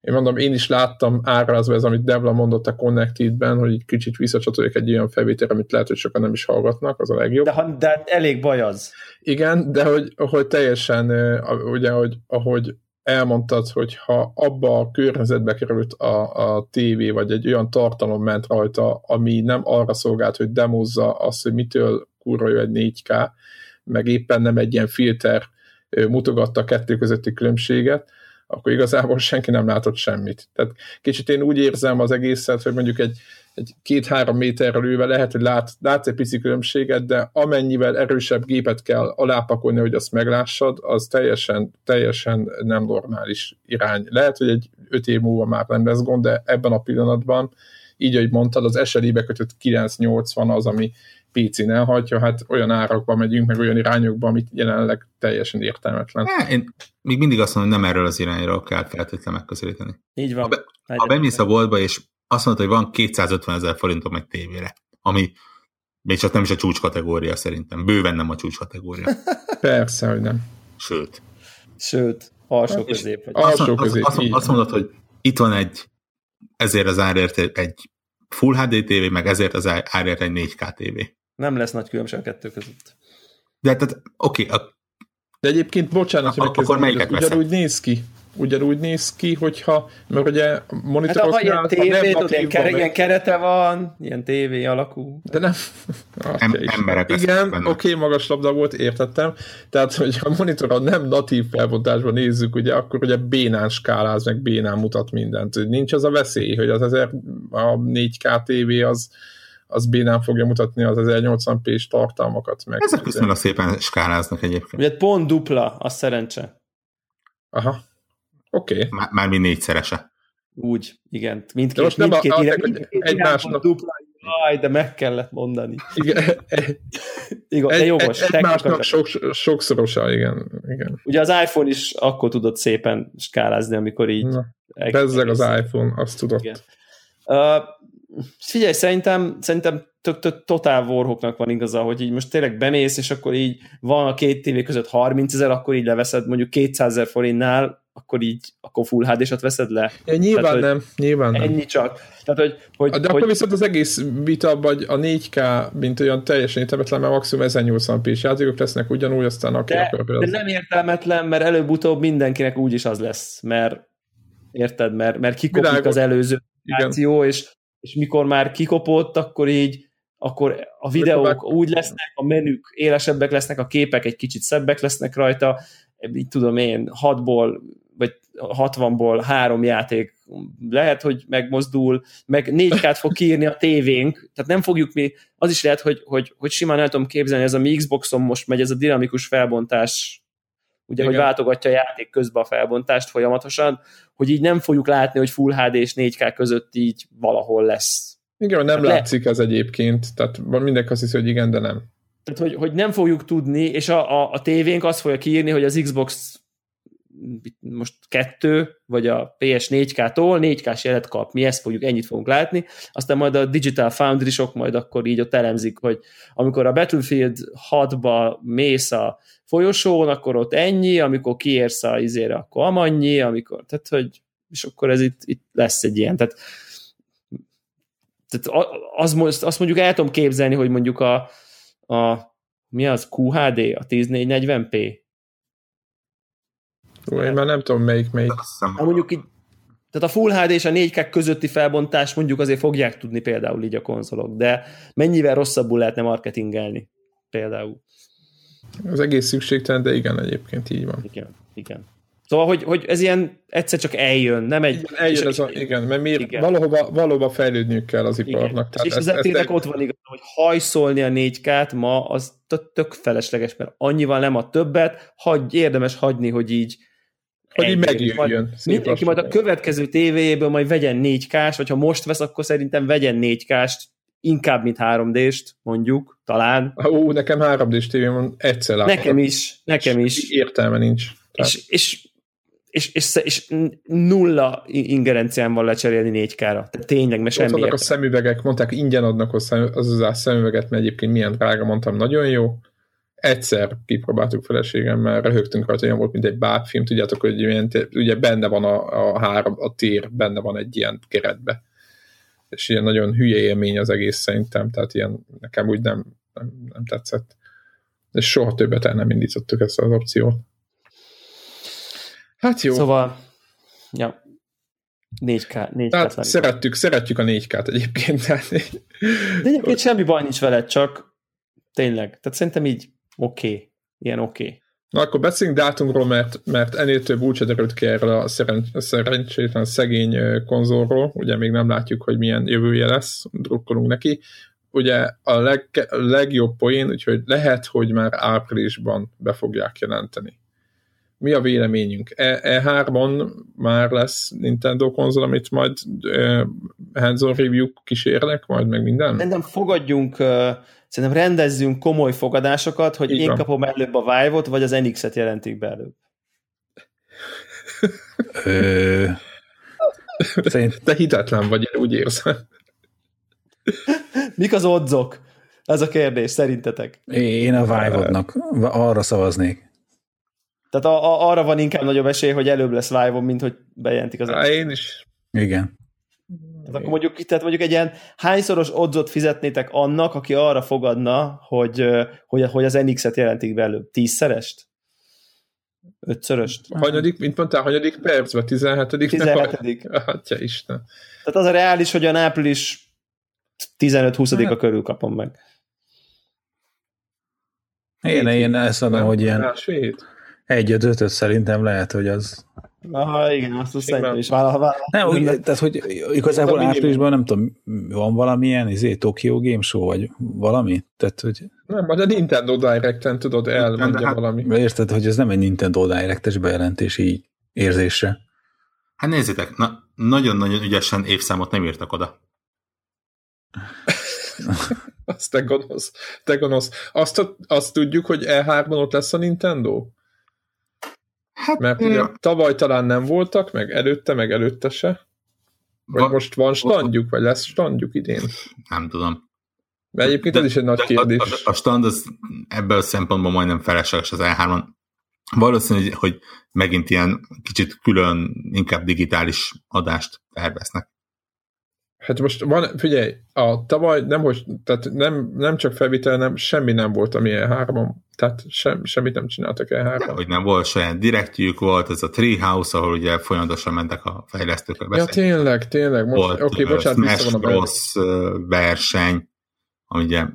én mondom, én is láttam árazva ez, amit Devla mondott a Connected-ben, hogy egy kicsit visszacsatoljuk egy olyan felvételre, amit lehet, hogy sokan nem is hallgatnak, az a legjobb. De, de elég baj az. Igen, de hogy, hogy teljesen, ugye, hogy, ahogy elmondtad, hogy ha abba a környezetbe került a, a tévé, vagy egy olyan tartalom ment rajta, ami nem arra szolgált, hogy demozza azt, hogy mitől kurva jó egy 4K, meg éppen nem egy ilyen filter mutogatta a kettő közötti különbséget, akkor igazából senki nem látott semmit. Tehát kicsit én úgy érzem az egészet, hogy mondjuk egy, egy két-három méterrel ülve lehet, hogy lát, látsz egy pici különbséget, de amennyivel erősebb gépet kell alápakolni, hogy azt meglássad, az teljesen, teljesen nem normális irány. Lehet, hogy egy öt év múlva már nem lesz gond, de ebben a pillanatban, így, ahogy mondtad, az SLI-be kötött 980 az, ami PC-n elhagyja, hát olyan árakba megyünk, meg olyan irányokba, amit jelenleg teljesen értelmetlen. É, én még mindig azt mondom, hogy nem erről az irányról kell feltétlenül megközelíteni. Így van. Ha, be, ha bemész a boltba, és azt mondod, hogy van 250 ezer forintom egy tévére, ami még csak nem is a csúcskategória szerintem. Bőven nem a csúcskategória. Persze, hogy nem. Sőt. Sőt, alsó közép. Vagy. Alsó közép, azt, azt, azt mondod, hogy itt van egy ezért az árért egy Full HD TV, meg ezért az árért egy 4K TV. Nem lesz nagy különbség a kettő között. De tehát, oké. Okay, a... De egyébként, bocsánat, hogy akkor melyiket ugyanúgy néz ki ugyanúgy néz ki, hogyha, mert ugye monitorok hát, ilyen tévé, tudod, ilyen, kere, ilyen kerete van, ilyen tévé alakú. De nem. em, emberek Igen, oké, okay, magas labda volt, értettem. Tehát, hogy a monitoron nem natív felbontásban nézzük, ugye, akkor ugye bénán skáláz, meg bénán mutat mindent. Nincs az a veszély, hogy az 1000, a 4K TV az az bénán fogja mutatni az 1080p-s tartalmakat. Meg Ezek viszonylag szépen skáláznak egyébként. Ugye pont dupla, a szerencse. Aha. Oké. Okay. Már, már mi négyszerese. Úgy, igen. Mindkét, most mindkét, nem mindkét, a, mindkét egymásnak... dupla, jaj, de meg kellett mondani. Igen. igen, de jogos. Egy, egymásnak sok, sokszorosa, igen, igen. Ugye az iPhone is akkor tudott szépen skálázni, amikor így... Na, bezzeg az iPhone, azt tudott. Igen. Uh, figyelj, szerintem, szerintem tök, tök totál vorhoknak van igaza, hogy így most tényleg bemész, és akkor így van a két tévé között 30 ezer, akkor így leveszed mondjuk 200 ezer forintnál, akkor így, akkor full hd veszed le. Ja, nyilván Tehát, nem, nyilván ennyi nem. csak. Tehát, hogy, hogy, De hogy, akkor viszont az egész vita, vagy a 4K, mint olyan teljesen értelmetlen, mert maximum 1080p-s játékok lesznek ugyanúgy, aztán aki de, akar. De nem értelmetlen, mert előbb-utóbb mindenkinek úgyis az lesz, mert érted, mert, mert kikopik az előző akció, és, és mikor már kikopott, akkor így akkor a videók úgy lesznek, a menük élesebbek lesznek, a képek egy kicsit szebbek lesznek rajta, így tudom én, 6-ból vagy 60-ból három játék lehet, hogy megmozdul, meg 4K-t fog kiírni a tévénk, tehát nem fogjuk mi, az is lehet, hogy, hogy, hogy simán el tudom képzelni, ez a mi Xboxon most megy ez a dinamikus felbontás, ugye, Igen. hogy váltogatja a játék közben a felbontást folyamatosan, hogy így nem fogjuk látni, hogy Full HD és 4K között így valahol lesz. Igen, nem hát látszik le... ez egyébként, tehát mindenki azt hiszi, hogy igen, de nem. Tehát, hogy, hogy nem fogjuk tudni, és a, a, a tévénk azt fogja kiírni, hogy az Xbox most kettő, vagy a PS4K-tól 4K-s jelet kap, mi ezt fogjuk, ennyit fogunk látni, aztán majd a Digital Foundry-sok majd akkor így ott elemzik, hogy amikor a Battlefield 6-ba mész a folyosón, akkor ott ennyi, amikor kiérsz a izére, akkor amannyi, amikor, tehát hogy, és akkor ez itt, itt lesz egy ilyen, tehát, tehát az, azt mondjuk el tudom képzelni, hogy mondjuk a, a mi az, QHD, a 10440p, Ó, én már nem tudom melyik melyik. Ha mondjuk így, tehát a Full HD és a 4K közötti felbontás mondjuk azért fogják tudni például így a konzolok, de mennyivel rosszabbul lehetne marketingelni például. Az egész szükségtelen, de igen, egyébként így van. Igen, igen. Szóval, hogy, hogy ez ilyen egyszer csak eljön, nem egy... Igen, eljön ez a, igen, mert miért, igen. Valahova, valahova fejlődniük kell az iparnak. Tehát és ez, ez tényleg ott van igaz, hogy hajszolni a 4K-t ma, az tök felesleges, mert annyival nem a többet, hagy, érdemes hagyni, hogy így hogy így megjöjjön. Mindenki majd a következő tévéjéből majd vegyen 4K-s, vagy ha most vesz, akkor szerintem vegyen 4K-st, inkább, mint 3D-st, mondjuk, talán. Ó, nekem 3D-s tévém van, egyszer látom. Nekem is, nekem is. Értelme nincs. És, és, és, és, és nulla ingerencián van lecserélni 4K-ra. Tehát tényleg, mert semmi Ott a szemüvegek, mondták, ingyen adnak hozzá az az szemüveget, mert egyébként milyen drága, mondtam, nagyon jó egyszer kipróbáltuk feleségemmel, röhögtünk rajta, olyan volt, mint egy bábfilm, tudjátok, hogy ilyen, ugye benne van a, a három, a tér, benne van egy ilyen keretbe. És ilyen nagyon hülye élmény az egész szerintem, tehát ilyen nekem úgy nem, nem, nem tetszett. És soha többet el nem indítottuk ezt az opciót. Hát jó. Szóval, ja, 4K. 4K tehát szeretjük, szeretjük a 4K-t egyébként. De egyébként semmi baj nincs veled, csak tényleg. Tehát szerintem így oké, okay. ilyen oké. Okay. Na akkor beszéljünk dátumról, mert, mert ennél több úgy derült ki erről a szeren, szerencsétlen szegény konzolról, ugye még nem látjuk, hogy milyen jövője lesz, drukkolunk neki. Ugye a leg, legjobb poén, úgyhogy lehet, hogy már áprilisban be fogják jelenteni. Mi a véleményünk? E, E3-on már lesz Nintendo konzol, amit majd uh, hands-on review kísérnek, majd meg minden? Nem fogadjunk uh szerintem rendezzünk komoly fogadásokat, hogy Így én van. kapom előbb a Vive-ot, vagy az NX-et jelentik be előbb. Te hitetlen vagy, én úgy érzem. Mik az odzok? Ez a kérdés, szerintetek? Én a Vive-odnak arra szavaznék. Tehát a, a, arra van inkább nagyobb esély, hogy előbb lesz vive mint hogy bejelentik az Há, Én is. Igen. Tehát akkor mondjuk, tehát mondjuk egy ilyen hányszoros odzot fizetnétek annak, aki arra fogadna, hogy, hogy, hogy az NX-et jelentik be előbb? Tízszerest? Ötszöröst? Hanyadik, mint mondtál, hanyadik percben? 17. 17. Atya Isten. Tehát az a reális, hogy a április 15-20-a hát. körül kapom meg. Én, én ezt mondom, hogy ilyen egy ötöt szerintem lehet, hogy az Aha, igen, azt azt szerintem is vállal, vállal. Nem, úgy, tehát, hogy igazából áprilisban nem tudom, van valamilyen izé, Tokyo Game Show, vagy valami? Tehát, hogy... Nem, vagy a Nintendo Direct-en tudod, elmondja hát, valami. Érted, hogy ez nem egy Nintendo Direct-es bejelentés így érzésre. Hát nézzétek, na, nagyon-nagyon ügyesen évszámot nem írtak oda. azt te gonosz, te gonosz. Azt, azt tudjuk, hogy E3-ban ott lesz a Nintendo? Hát, Mert ugye tavaly talán nem voltak, meg előtte, meg előtte se. Vagy va, most van standjuk, vagy lesz standjuk idén? Nem tudom. Mert egyébként de, ez is egy nagy kérdés. A, a, a stand az ebből a szempontból majdnem felesleges az E3-on. Valószínű, hogy megint ilyen kicsit külön, inkább digitális adást terveznek. Hát most van, figyelj, a tavaly nem, hogy, tehát nem, nem csak felvitel, nem, semmi nem volt, ami E3-on, tehát sem, semmit nem csináltak E3-on. Hogy nem volt saját direktjük, volt ez a Treehouse, ahol ugye folyamatosan mentek a fejlesztőkkel beszélni. Ja, tényleg, tényleg. Most, volt okay, bocsánat, Smash Bros. verseny, ami ugye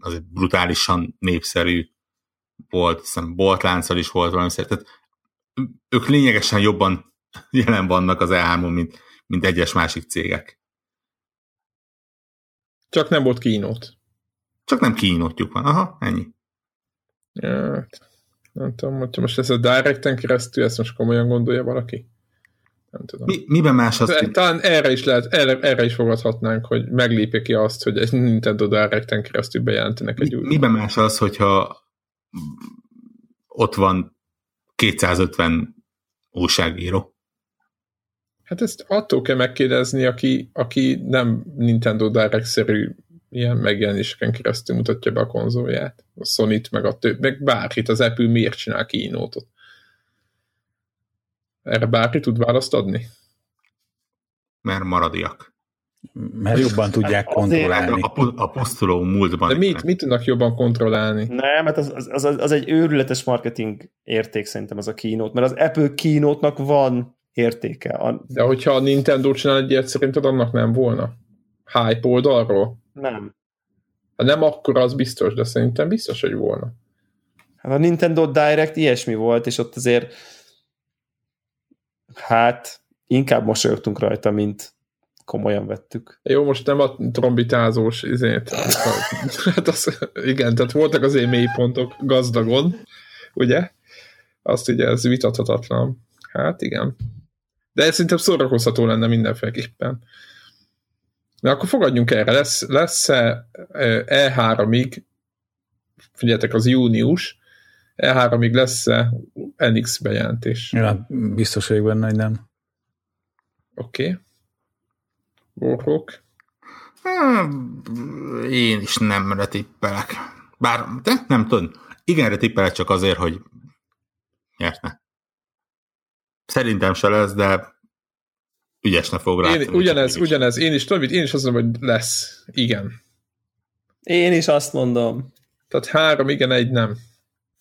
az brutálisan népszerű volt, hiszem boltlánccal is volt valami tehát ők lényegesen jobban jelen vannak az E3-on, mint, mint egyes másik cégek. Csak nem volt kínót. Csak nem kínótjuk van. Aha, ennyi. Ja, nem tudom, hogyha most ez a Directen keresztül, ezt most komolyan gondolja valaki? Nem tudom. Mi, miben más az? Hogy... Talán erre is lehet, erre, erre is fogadhatnánk, hogy meglépje ki azt, hogy egy Nintendo Directen keresztül bejelentenek egy Mi, új. Miben más az, hogyha ott van 250 újságíró? Hát ezt attól kell megkérdezni, aki, aki nem Nintendo Direct-szerű ilyen megjelenéseken keresztül mutatja be a konzolját. A sony meg a több, meg bárkit, az Apple miért csinál kínótot. Erre bárki tud választ adni? Mert maradiak. Mert jobban tudják kontrollálni. A, a pusztuló múltban. De mit, mit tudnak jobban kontrollálni? Nem, mert az, az, az, az egy őrületes marketing érték szerintem az a kínót, mert az Apple kínótnak van értéke. A... De hogyha a Nintendo csinál egy ilyet, szerinted annak nem volna? Hype oldalról? Nem. Ha nem akkor az biztos, de szerintem biztos, hogy volna. Hát a Nintendo Direct ilyesmi volt, és ott azért hát inkább mosolyogtunk rajta, mint komolyan vettük. Jó, most nem a trombitázós izét. hát az, igen, tehát voltak az én mélypontok gazdagon, ugye? Azt ugye ez vitathatatlan. Hát igen. De ez szerintem szórakozható lenne mindenféleképpen. Na akkor fogadjunk erre, lesz, lesz-e E3-ig, figyeljetek, az június, E3-ig lesz-e NX bejelentés? Ja, biztos vagyok benne, hogy nem. Oké. Okay. Hmm, én is nem tippelek. Bár, de nem tudom. Igenre tippelek csak azért, hogy nyerne. Szerintem se lesz, de ügyesnek fog rá. Én, ugyanez, ugyanez, én is, tudom, én is azt mondom, hogy lesz. Igen. Én is azt mondom. Tehát három igen, egy nem.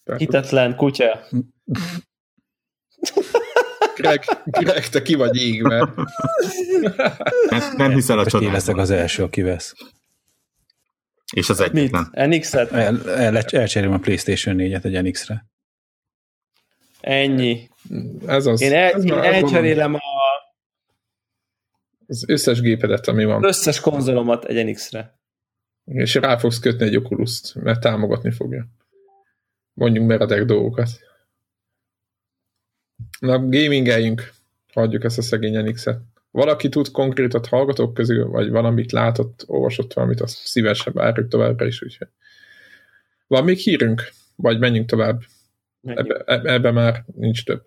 Tehát Hitetlen kutya. Greg, Greg, te ki vagy égve. nem, nem hiszel a csodában. Én leszek az első, aki vesz. És az egyetlen. Mit? NX-et? El, el, elcserélem a PlayStation 4-et egy NX-re. Ennyi. Ez az. Én, el, ez én elcserélem a Az összes gépedet, ami van. összes konzolomat egy NX-re. És rá fogsz kötni egy oculus mert támogatni fogja. Mondjunk meredek dolgokat. Na, gamingeljünk. Hagyjuk ezt a szegény NX-et. Valaki tud konkrétat hallgatók közül, vagy valamit látott, olvasott valamit, azt szívesen várjuk továbbra is. Úgyhogy. Van még hírünk? Vagy menjünk tovább? Ebbe, ebbe, már nincs több.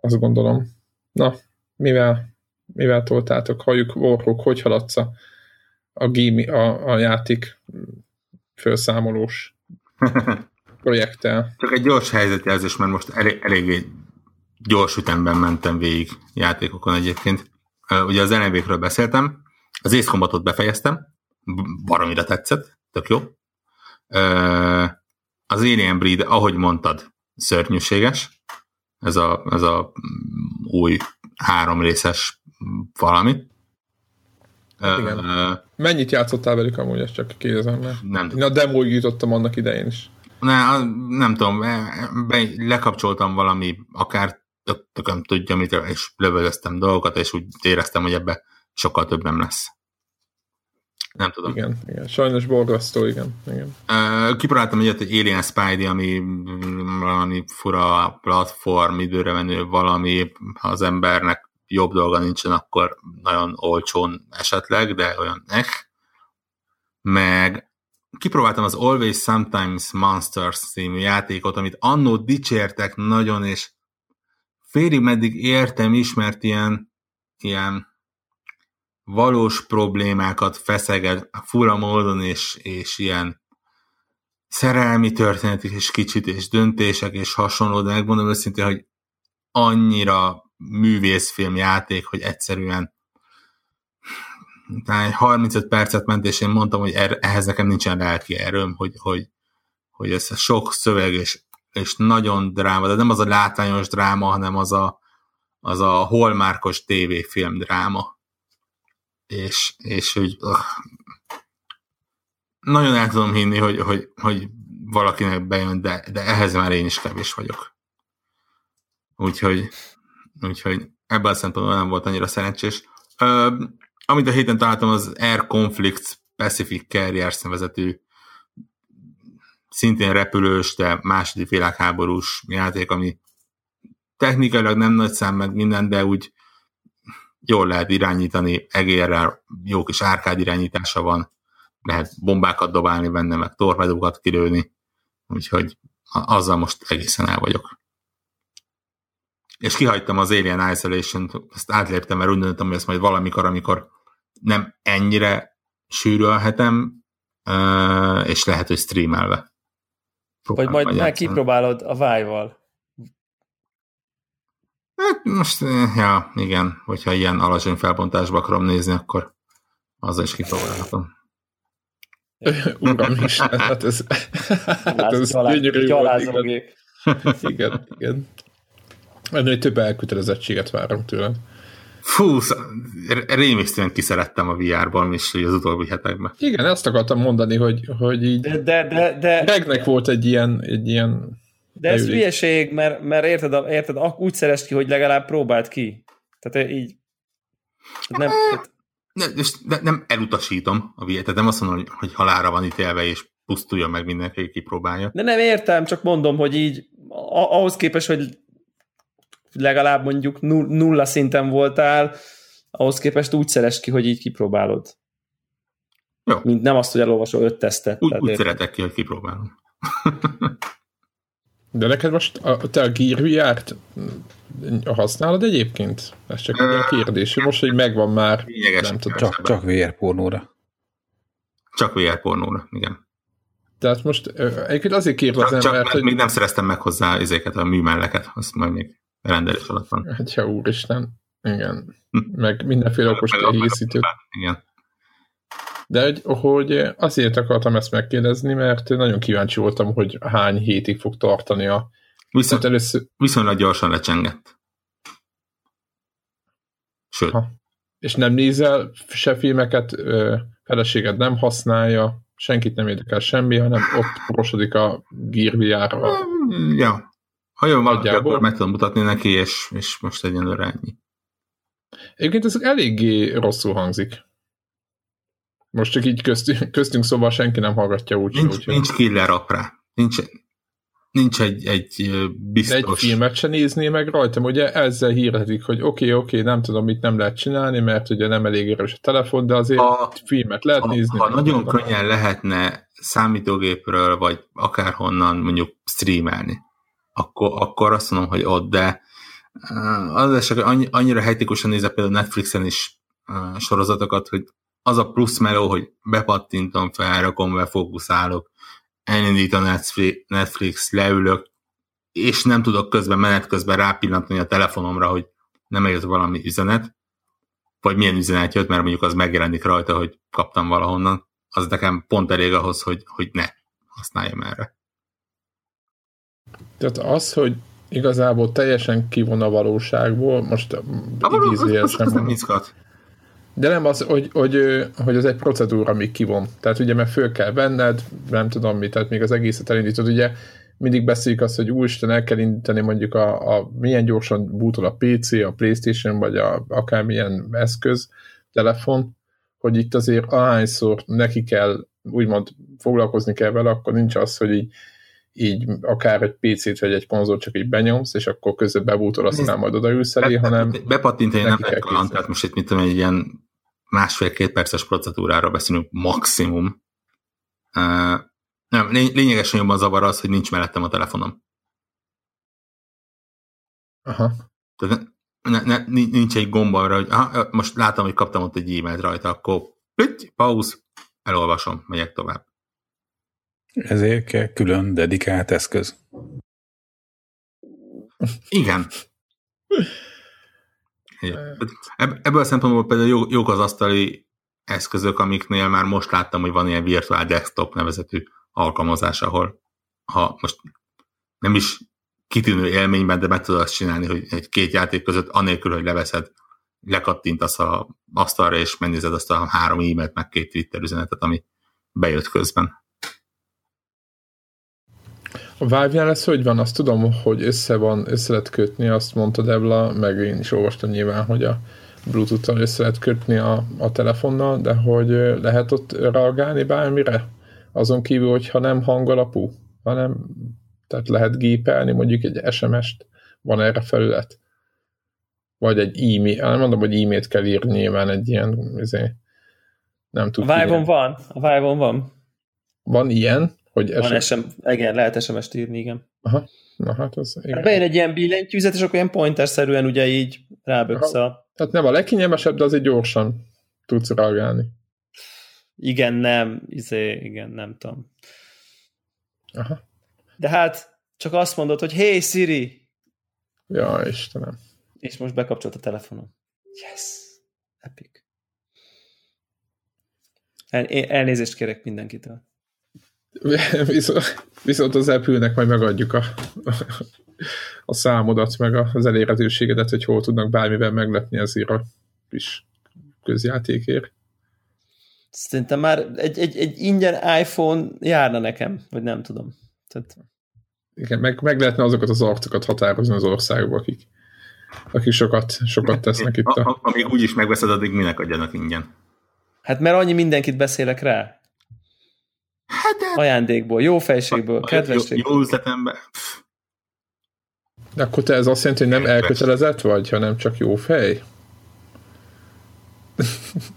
Azt gondolom. Na, mivel, mivel toltátok? Halljuk, Warhawk, hogy haladsz a, a, game, a, a játék felszámolós projekttel? Csak egy gyors helyzetjelzés, mert most elég, eléggé gyors ütemben mentem végig játékokon egyébként. Ugye az nba beszéltem, az Ace Combatot befejeztem, baromira tetszett, tök jó. Az Alien Breed, ahogy mondtad, szörnyűséges. Ez a, ez a új három részes valami. Ö, Igen. Mennyit játszottál velük amúgy, ezt csak kérdezem, mert Nem én a demóig jutottam annak idején is. Ne, nem tudom, be, lekapcsoltam valami, akár tök, tököm tudja mit, és lövöldöztem dolgokat, és úgy éreztem, hogy ebbe sokkal több nem lesz. Nem tudom. Igen, igen. Sajnos borzasztó, igen. igen. Uh, kipróbáltam egyet, egy Alien Spidey, ami mm, valami fura platform, időre menő valami, ha az embernek jobb dolga nincsen, akkor nagyon olcsón esetleg, de olyan eh. Meg kipróbáltam az Always Sometimes Monsters című játékot, amit annó dicsértek nagyon, és félig meddig értem is, mert ilyen, ilyen valós problémákat feszeged fura módon, és, és ilyen szerelmi történetek is kicsit, és döntések, és hasonló, de megmondom őszintén, hogy annyira művészfilm játék, hogy egyszerűen talán egy 35 percet ment, és én mondtam, hogy er, ehhez nekem nincsen lelki erőm, hogy, hogy, hogy ez a sok szöveg, és, és nagyon dráma, de nem az a látványos dráma, hanem az a, az a holmárkos tévéfilm dráma. És, és hogy uh, nagyon el tudom hinni, hogy, hogy, hogy valakinek bejön, de, de ehhez már én is kevés vagyok. Úgyhogy, úgyhogy ebben a szempontból nem volt annyira szerencsés. Ö, amit a héten találtam, az Air Conflicts Pacific Carriers nevezetű szintén repülős, de második világháborús játék, ami technikailag nem nagy szám meg minden, de úgy jól lehet irányítani, egérrel jó kis árkád irányítása van, lehet bombákat dobálni benne, meg torpedókat kilőni, úgyhogy azzal most egészen el vagyok. És kihagytam az Alien Isolation-t, ezt átléptem, mert úgy döntöttem, hogy ezt majd valamikor, amikor nem ennyire sűrölhetem, és lehet, hogy streamelve. Vagy majd már kipróbálod a Vive-val. Hát most, ja, igen, hogyha ilyen alacsony felbontásba akarom nézni, akkor azzal is kipróbálhatom. Uram is, hát ez, hát ez gyönyörű volt, igen. igen, igen. Ennél több elkötelezettséget várom tőlem. Fú, rémisztően kiszerettem a VR-ban is az utóbbi hetekben. Igen, ezt akartam mondani, hogy, hogy így... De, de, de, de, Regnek volt egy ilyen, egy ilyen de ez hülyeség, mert, mert érted, érted, úgy szerest ki, hogy legalább próbáld ki. Tehát így... Nem, tehát... nem, nem, nem elutasítom a VR, tehát nem azt mondom, hogy, hogy halára van ítélve, és pusztuljon meg mindenki, kipróbálja. De nem értem, csak mondom, hogy így ahhoz képest, hogy legalább mondjuk nulla szinten voltál, ahhoz képest úgy szeres ki, hogy így kipróbálod. Jó. Mint nem azt, hogy elolvasol öt tesztet. Úgy, úgy szeretek ki, hogy kipróbálom. De neked most a, te a Gear VR-t használod egyébként? Ez csak egy uh, kérdés. Most, hogy megvan már, nem tudom. Csak, csak VR pornóra. Csak VR pornóra, igen. Tehát most egyébként azért kérdezem, csak, mert... Hogy... Még nem szereztem meg hozzá ezeket a műmelleket, azt majd még rendelés alatt van. Hát ja, úristen. Igen. Meg mindenféle okos kiegészítőt. Igen. De hogy, hogy azért akartam ezt megkérdezni, mert nagyon kíváncsi voltam, hogy hány hétig fog tartani a... Viszont, először... Viszonylag gyorsan lecsengett. Sőt. Ha. És nem nézel se filmeket, feleséged nem használja, senkit nem érdekel semmi, hanem ott porosodik a Gear VR-ra. Ja. Ha valaki, Nagyjából. akkor meg tudom mutatni neki, és, és most egyenlőre ennyi. Egyébként ez eléggé rosszul hangzik. Most csak így köztünk, köztünk szóval senki nem hallgatja úgy. Nincs, úgy nincs killer app rá. Nincs, nincs egy, egy ö, de egy biztos... filmet se nézné meg rajtam, ugye ezzel hírhetik, hogy oké, okay, oké, okay, nem tudom, mit nem lehet csinálni, mert ugye nem elég erős a telefon, de azért Ha- filmet lehet Ha, nézni. ha nagyon minden. könnyen lehetne számítógépről, vagy akárhonnan mondjuk streamelni, akkor, akkor azt mondom, hogy ott, de az eset, hogy annyi, annyira hektikusan nézek például Netflixen is sorozatokat, hogy az a plusz meló, hogy bepattintom, felrakom, befókuszálok, elindít a Netflix, leülök, és nem tudok közben, menet közben rápillantani a telefonomra, hogy nem eljött valami üzenet, vagy milyen üzenet jött, mert mondjuk az megjelenik rajta, hogy kaptam valahonnan, az nekem pont elég ahhoz, hogy, hogy ne használjam erre. Tehát az, hogy igazából teljesen kivon a valóságból, most való- az, az, idézőjelesen az nem izgat. De nem az, hogy, hogy, hogy az egy procedúra, amíg kivon. Tehát ugye, mert föl kell venned, nem tudom mit, tehát még az egészet elindítod, ugye mindig beszéljük azt, hogy úristen, el kell indítani mondjuk a, a milyen gyorsan bútol a PC, a Playstation, vagy a, akármilyen eszköz, telefon, hogy itt azért ahányszor neki kell, úgymond foglalkozni kell vele, akkor nincs az, hogy így, így akár egy PC-t vagy egy konzolt csak így benyomsz, és akkor közben bebútol, aztán majd odaülsz elé, hanem Bepattintani nem kell tehát most itt mit tudom, egy ilyen másfél-két perces procedúráról beszélünk maximum. Uh, nem, lény- lényegesen jobban zavar az, hogy nincs mellettem a telefonom. aha, Tehát ne, ne, nincs- egy gomb arra, hogy aha, most látom, hogy kaptam ott egy e-mailt rajta, akkor pütty, pauz, elolvasom, megyek tovább. Ezért kell külön dedikált eszköz. Igen. Igen. Ebb- Ebből a szempontból például jó, jók az asztali eszközök, amiknél már most láttam, hogy van ilyen virtual desktop nevezetű alkalmazás, ahol ha most nem is kitűnő élményben, de meg tudod azt csinálni, hogy egy két játék között anélkül, hogy leveszed, lekattintasz a asztalra, és megnézed azt a három e-mailt, meg két Twitter üzenetet, ami bejött közben. A Vive-nál ez hogy van? Azt tudom, hogy össze van, össze lehet kötni, azt mondta Debla, meg én is olvastam nyilván, hogy a Bluetooth-tal össze lehet kötni a, a telefonnal, de hogy lehet ott reagálni bármire? Azon kívül, hogyha nem hangalapú, hanem tehát lehet gépelni mondjuk egy SMS-t, van erre felület? Vagy egy e-mail, nem mondom, hogy e-mailt kell írni nyilván egy ilyen, izé, nem A tud Vive-on van, a Vive-on van. Van ilyen, hogy Van SMS... SM, igen, lehet SMS-t írni, igen. Aha, na hát az... Igen. Hát bejön egy ilyen billentyűzet, és akkor ilyen pointer-szerűen ugye így ráböksz a... Tehát nem a legkényelmesebb, de azért gyorsan tudsz reagálni. Igen, nem, izé, igen, nem tudom. Aha. De hát csak azt mondod, hogy hey Siri, Ja, Istenem. és most bekapcsolt a telefonom. Yes! Epic. El, elnézést kérek mindenkitől. Viszont, viszont az Apple-nek majd megadjuk a, a számodat, meg az elérhetőségedet, hogy hol tudnak bármivel meglepni azért a kis közjátékért. Szerintem már egy, egy, egy ingyen iPhone járna nekem, vagy nem tudom. Tehát, Igen, meg, meg lehetne azokat az arcokat határozni az országba, akik, akik sokat, sokat tesznek itt. A, amíg úgyis megveszed, addig minek adjanak ingyen. hát mert annyi mindenkit beszélek rá. Hát de Ajándékból, jó fejségből, jó, kedvességből. jó üzletemben. Pff, De akkor te ez azt jelenti, hogy nem elkötelezett vagy, hanem csak jó fej?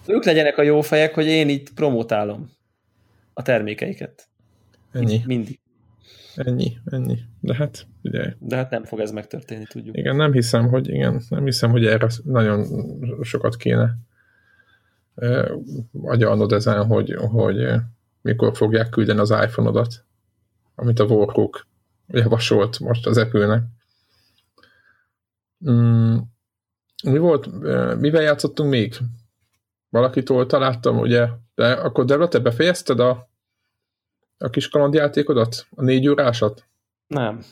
Ők legyenek a jó fejek, hogy én itt promotálom a termékeiket. Ennyi, Mindig. ennyi, ennyi. De hát, ugye, De hát nem fog ez megtörténni, tudjuk. Igen, nem hiszem, hogy igen, nem hiszem, hogy erre nagyon sokat kéne agyalnod ezen, hogy, hogy mikor fogják küldeni az iPhone-odat, amit a Warhawk javasolt most az Apple-nek. Mm, mi volt, mivel játszottunk még? Valakitól találtam, ugye, de akkor Debra, te befejezted a, a kis kalandjátékodat? A négy órásat? Nem.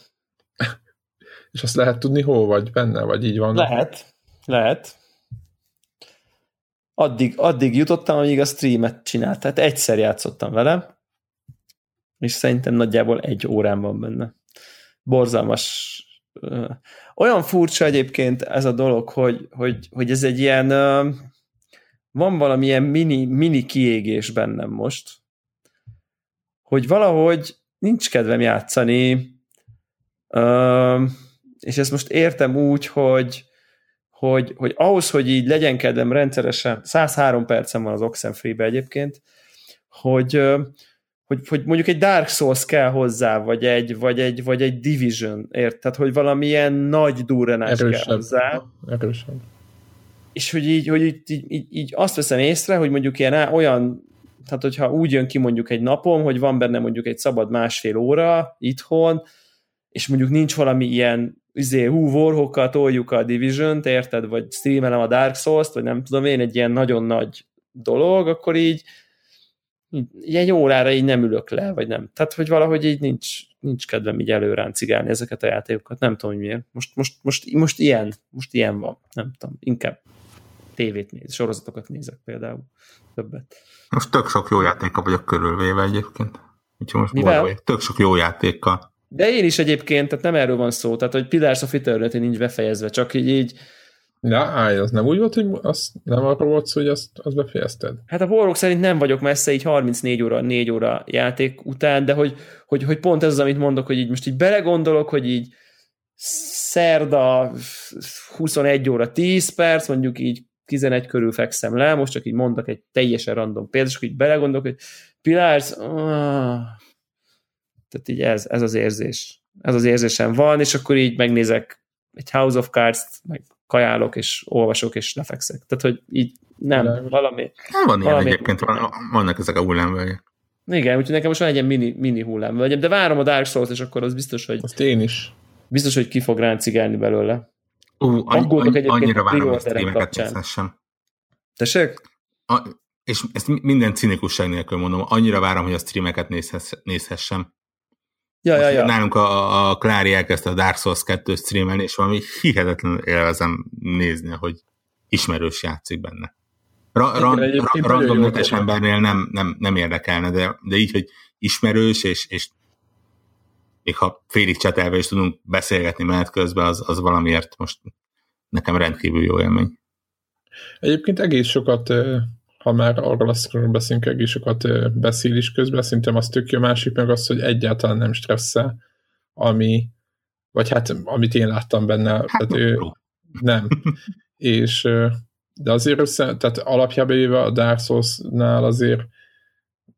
És azt lehet tudni, hol vagy benne, vagy így van? Lehet. Lehet. Addig, addig jutottam, amíg a streamet csinált. Tehát egyszer játszottam vele, és szerintem nagyjából egy órán van benne. Borzalmas olyan furcsa egyébként ez a dolog, hogy, hogy, hogy ez egy ilyen van valamilyen mini, mini kiégés bennem most, hogy valahogy nincs kedvem játszani, és ezt most értem úgy, hogy, hogy, hogy ahhoz, hogy így legyen kedvem rendszeresen, 103 percem van az Oxenfree-be egyébként, hogy, hogy, hogy mondjuk egy Dark Souls kell hozzá, vagy egy, vagy egy, vagy egy Division, ért? Tehát, hogy valamilyen nagy durranás kell hozzá. Erősebb. És hogy így, hogy így, így, így, így azt veszem észre, hogy mondjuk ilyen olyan, tehát hogyha úgy jön ki mondjuk egy napom, hogy van benne mondjuk egy szabad másfél óra itthon, és mondjuk nincs valami ilyen izé, hú, Warhawkkal toljuk a Division-t, érted, vagy streamelem a Dark Souls-t, vagy nem tudom én, egy ilyen nagyon nagy dolog, akkor így, így egy órára így nem ülök le, vagy nem. Tehát, hogy valahogy így nincs, nincs kedvem így előráncigálni ezeket a játékokat. Nem tudom, hogy miért. Most, most, most, most ilyen, most ilyen van. Nem tudom. Inkább tévét néz, sorozatokat nézek például többet. Most tök sok jó játéka vagyok körülvéve egyébként. Úgyhogy most Mivel? Tök sok jó játékkal. De én is egyébként, tehát nem erről van szó, tehát hogy Pillars of Eternity nincs befejezve, csak így, így Na, állj, az nem úgy volt, hogy az nem arról volt szó, hogy azt, azt befejezted? Hát a Warrock szerint nem vagyok messze, így 34 óra, 4 óra játék után, de hogy, hogy, hogy pont ez az, amit mondok, hogy így most így belegondolok, hogy így szerda 21 óra 10 perc, mondjuk így 11 körül fekszem le, most csak így mondok egy teljesen random példát, és így belegondolok, hogy Pillars, ah, tehát így ez, ez az érzés. Ez az érzésem van, és akkor így megnézek egy House of Cards-t, meg kajálok, és olvasok, és lefekszek. Tehát, hogy így nem, De, valami... Nem van ilyen valami, egyébként, van, vannak ezek a hullámvölgyek. Igen, úgyhogy nekem most van egy ilyen mini, mini hullámvölgyem, de várom a Dark Souls, és akkor az biztos, hogy... Azt én is. Biztos, hogy ki fog ráncigálni belőle. Ú, annyi, annyi, annyira várom, hogy streameket nézhessem. Tessék? A, és ezt minden cinikusság nélkül mondom, annyira várom, hogy a streameket nézhess, nézhessem. Ja, ja, ja. Nálunk a, a Klári elkezdte a Dark Souls 2 streamelni, és valami hihetetlenül élvezem nézni, hogy ismerős játszik benne. Ra, ran, ra, random netes embernél nem, nem, nem érdekelne, de, de így, hogy ismerős, és, és még ha félig csetelve is tudunk beszélgetni menet közben, az, az valamiért most nekem rendkívül jó élmény. Egyébként egész sokat ha már arról azt beszélünk, egész sokat beszél is közben, szerintem az tök jó, másik meg az, hogy egyáltalán nem stresszel, ami, vagy hát amit én láttam benne, hát, tehát ő, nem. És de azért össze, tehát alapjában éve a Dark Souls-nál azért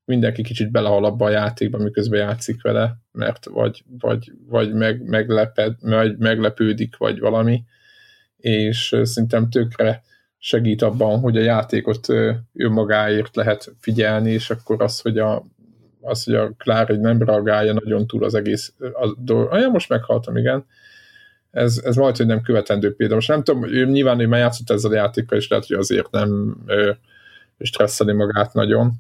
mindenki kicsit belehal abba a játékba, miközben játszik vele, mert vagy, vagy, vagy meg, megleped, vagy meglepődik, vagy valami, és szerintem tökre segít abban, hogy a játékot önmagáért lehet figyelni, és akkor az, hogy a, az, hogy a Klár egy nem reagálja nagyon túl az egész a dolog. Ah, ja, most meghaltam, igen. Ez, ez majd, hogy nem követendő példa. Most nem tudom, ő nyilván ő már játszott ezzel a játékkal, és lehet, hogy azért nem ö, stresszeli magát nagyon,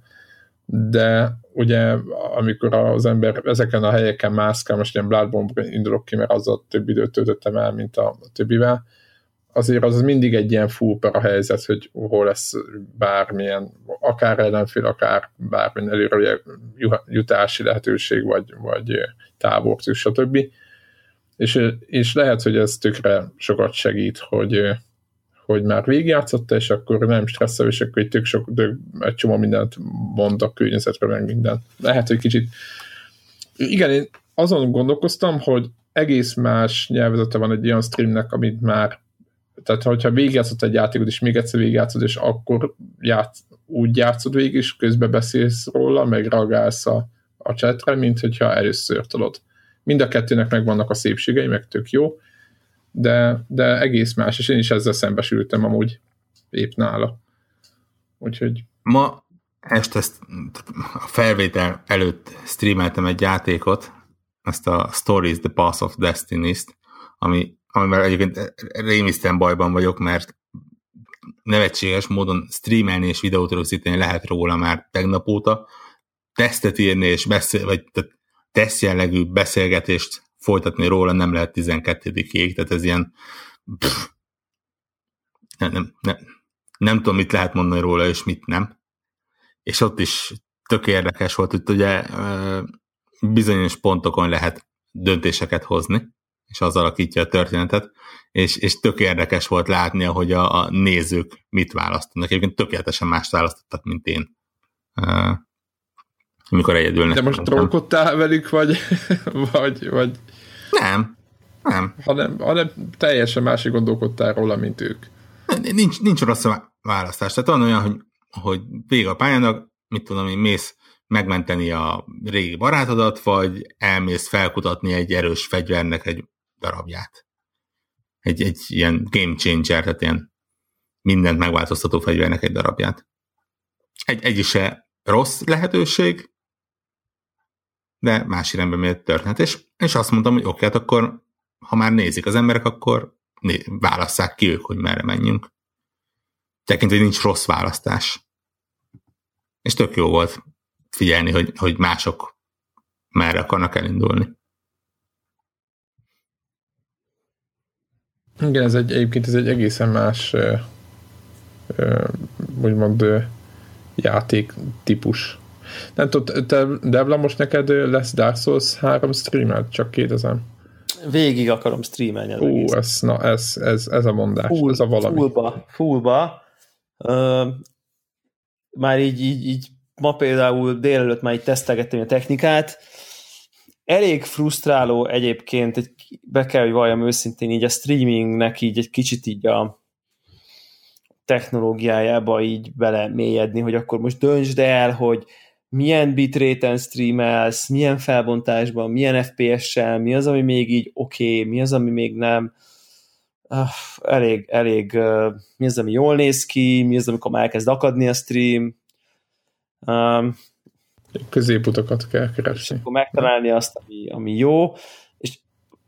de ugye amikor az ember ezeken a helyeken mászkál, most ilyen Bloodborne indulok ki, mert azzal több időt töltöttem el, mint a többivel, azért az mindig egy ilyen fúper a helyzet, hogy hol lesz bármilyen, akár ellenfél, akár bármilyen előre jutási lehetőség, vagy, vagy tábortűs, stb. És, és lehet, hogy ez tökre sokat segít, hogy, hogy már végigjátszotta, és akkor nem stresszel, és akkor egy tök sok, egy csomó mindent mond a környezetre, meg minden. Lehet, hogy kicsit igen, én azon gondolkoztam, hogy egész más nyelvezete van egy olyan streamnek, amit már tehát hogyha végigjátszott egy játékot, és még egyszer végigjátszod, és akkor játsz, úgy játszod végig, és közben beszélsz róla, meg reagálsz a, a chatre, mint hogyha először tudod. Mind a kettőnek megvannak a szépségei, meg tök jó, de, de egész más, és én is ezzel szembesültem amúgy épp nála. Úgyhogy... Ma este a felvétel előtt streameltem egy játékot, ezt a Stories The Path of Destiny-t, ami amivel egyébként rémisztően bajban vagyok, mert nevetséges módon streamelni és videót rögzíteni lehet róla már tegnap óta, tesztet írni és beszél, vagy tehát teszt jellegű beszélgetést folytatni róla nem lehet 12-ig, tehát ez ilyen pff, nem, nem, nem, nem tudom, mit lehet mondani róla, és mit nem. És ott is tök érdekes volt, hogy ugye bizonyos pontokon lehet döntéseket hozni, és az alakítja a történetet, és, és tök érdekes volt látni, hogy a, a nézők mit választanak. Egyébként tökéletesen mást választottak, mint én. Uh, amikor egyedül De most trollkodtál velük, vagy, vagy, vagy... Nem, nem. Hanem, hanem teljesen másik gondolkodtál róla, mint ők. Nincs, nincs rossz választás. Tehát van olyan, hogy, hogy vége a pályának, mit tudom én, mész megmenteni a régi barátodat, vagy elmész felkutatni egy erős fegyvernek egy darabját. Egy, egy ilyen game changer, tehát ilyen mindent megváltoztató fegyvernek egy darabját. Egy, egy is rossz lehetőség, de más irányba miért történet. És, és azt mondtam, hogy oké, hát akkor ha már nézik az emberek, akkor né- válasszák ki ők, hogy merre menjünk. Tekintve, hogy nincs rossz választás. És tök jó volt figyelni, hogy, hogy mások merre akarnak elindulni. Igen, ez egy, egyébként ez egy egészen más úgymond játék típus. Nem tudom, te, Devla, most neked lesz Dark Souls 3 streamet? Csak kérdezem. Végig akarom streamelni. Ú, ez, na, ez, ez, ez a mondás, Full, ez a valami. Fullba, fullba. Uh, már így, így, így ma például délelőtt már így tesztelgettem a technikát. Elég frusztráló egyébként, egy, be kell, hogy valljam őszintén, így a streamingnek így egy kicsit így a technológiájába így bele mélyedni, hogy akkor most döntsd el, hogy milyen bitréten streamelsz, milyen felbontásban, milyen FPS-sel, mi az, ami még így oké, okay, mi az, ami még nem. Uh, elég, elég, uh, mi az, ami jól néz ki, mi az, amikor már elkezd akadni a stream. Um, Középutakat kell keresni. És akkor megtalálni azt, ami, ami jó, és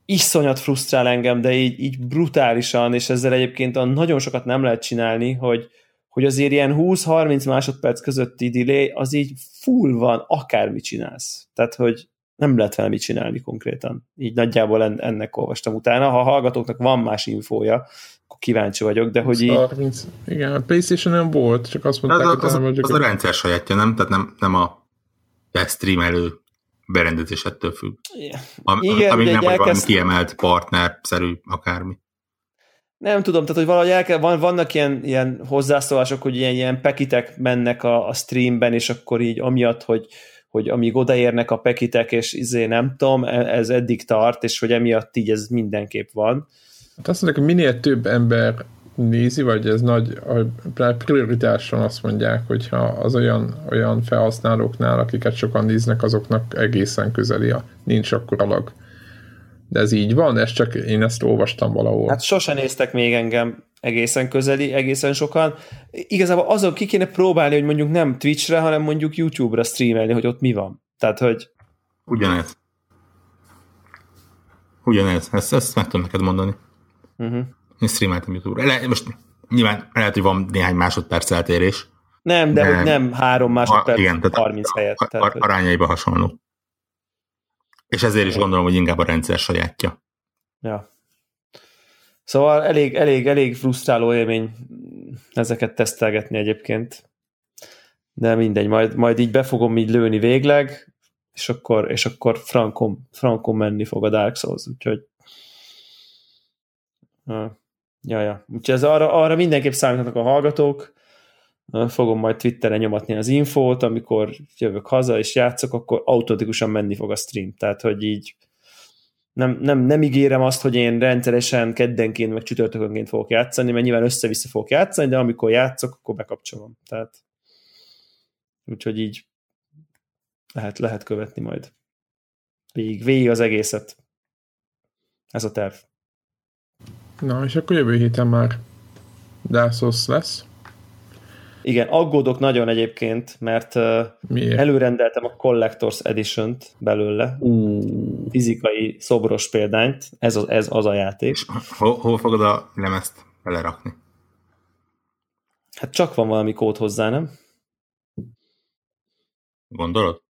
iszonyat frusztrál engem, de így, így brutálisan, és ezzel egyébként nagyon sokat nem lehet csinálni, hogy, hogy azért ilyen 20-30 másodperc közötti delay az így full van, akármit csinálsz. Tehát, hogy nem lehet vele mit csinálni konkrétan. Így nagyjából ennek olvastam utána. Ha a hallgatóknak van más infója, akkor kíváncsi vagyok, de hogy így... 30. Igen, a playstation nem volt, csak azt mondták, az, hogy... Az, az, az a rendszer sajátja, nem? Tehát nem, nem a streamelő berendezésettől függ. Yeah. Am, Igen, amíg nem vagy elkezd... kiemelt partner-szerű akármi. Nem tudom, tehát hogy valahogy el kell, van, vannak ilyen, ilyen hozzászólások, hogy ilyen, ilyen pekitek mennek a, a streamben, és akkor így amiatt, hogy, hogy amíg odaérnek a pekitek, és izé nem tudom, e, ez eddig tart, és hogy emiatt így ez mindenképp van. Hát azt mondják, hogy minél több ember nézi, vagy ez nagy prioritáson azt mondják, hogyha az olyan, olyan felhasználóknál, akiket sokan néznek, azoknak egészen közeli a nincs akkor lag. De ez így van? Ez csak én ezt olvastam valahol. Hát sose néztek még engem egészen közeli, egészen sokan. Igazából azon ki kéne próbálni, hogy mondjuk nem Twitchre, hanem mondjuk YouTube-ra streamelni, hogy ott mi van. Tehát, hogy... Ugyanez. Ugyanez. Ezt, ezt meg tudom neked mondani. Uh-huh. Én streameltem YouTube-ra. Le, most nyilván lehet, hogy van néhány másodperc eltérés. Nem, de, de hogy nem három másodperc, a, igen, tehát 30 helyet. Tehát, arányaiba hasonló. És ezért is gondolom, hogy inkább a rendszer sajátja. Ja. Szóval elég, elég, elég frusztráló élmény ezeket tesztelgetni egyébként. De mindegy, majd, majd így be fogom így lőni végleg, és akkor, és akkor frankom, frankom menni fog a Dark Souls, úgyhogy ja, ja. Úgyhogy ez arra, arra mindenképp számítanak a hallgatók, fogom majd Twitteren nyomatni az infót, amikor jövök haza és játszok, akkor automatikusan menni fog a stream. Tehát, hogy így nem, nem, nem ígérem azt, hogy én rendszeresen keddenként, meg csütörtökönként fogok játszani, mert nyilván össze-vissza fogok játszani, de amikor játszok, akkor bekapcsolom. Tehát úgyhogy így lehet, lehet követni majd. Végig, végig az egészet. Ez a terv. Na, és akkor jövő héten már Souls lesz. Igen, aggódok nagyon egyébként, mert Miért? előrendeltem a Collectors Edition-t belőle, uh. fizikai szobros példányt, ez az, ez az a játék. És hol, hol fogod a lemezt belerakni? Hát csak van valami kód hozzá, nem? Gondolod?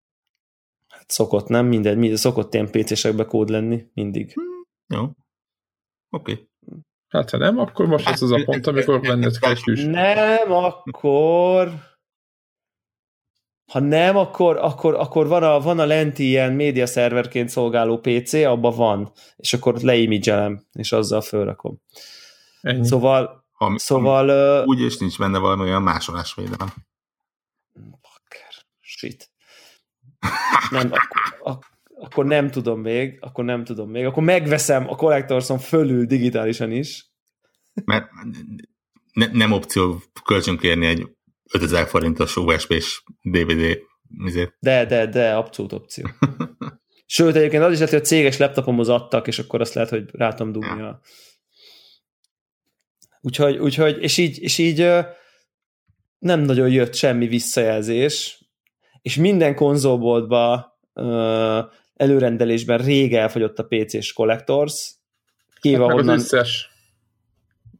Hát szokott, nem? Minden, minden szokott ilyen PC-sekbe kód lenni, mindig. Hmm, jó. Oké. Okay. Hát ha nem, akkor most ez az a pont, amikor benned kell Nem, akkor... Ha nem, akkor, akkor, akkor van, a, van a lenti ilyen média szerverként szolgáló PC, abban van, és akkor leimidzselem, és azzal fölrakom. Ennyi. Szóval, Ami, szóval ö, Úgy is nincs benne valami olyan másolásvédelem. Fucker. Shit. Nem, akkor, ak, akkor nem tudom még, akkor nem tudom még, akkor megveszem a Collectorson fölül digitálisan is. Mert ne, nem opció kölcsön kérni egy 5000 forintos USB-s DVD izét. De, de, de, abszolút opció. Sőt, egyébként az is lehet, hogy a céges laptopomhoz adtak, és akkor azt lehet, hogy rá tudom dugni a... Úgyhogy, úgyhogy és így, és így nem nagyon jött semmi visszajelzés, és minden konzolboltba előrendelésben rég elfogyott a PC-s Collectors, kivéve Hát onnan... az összes.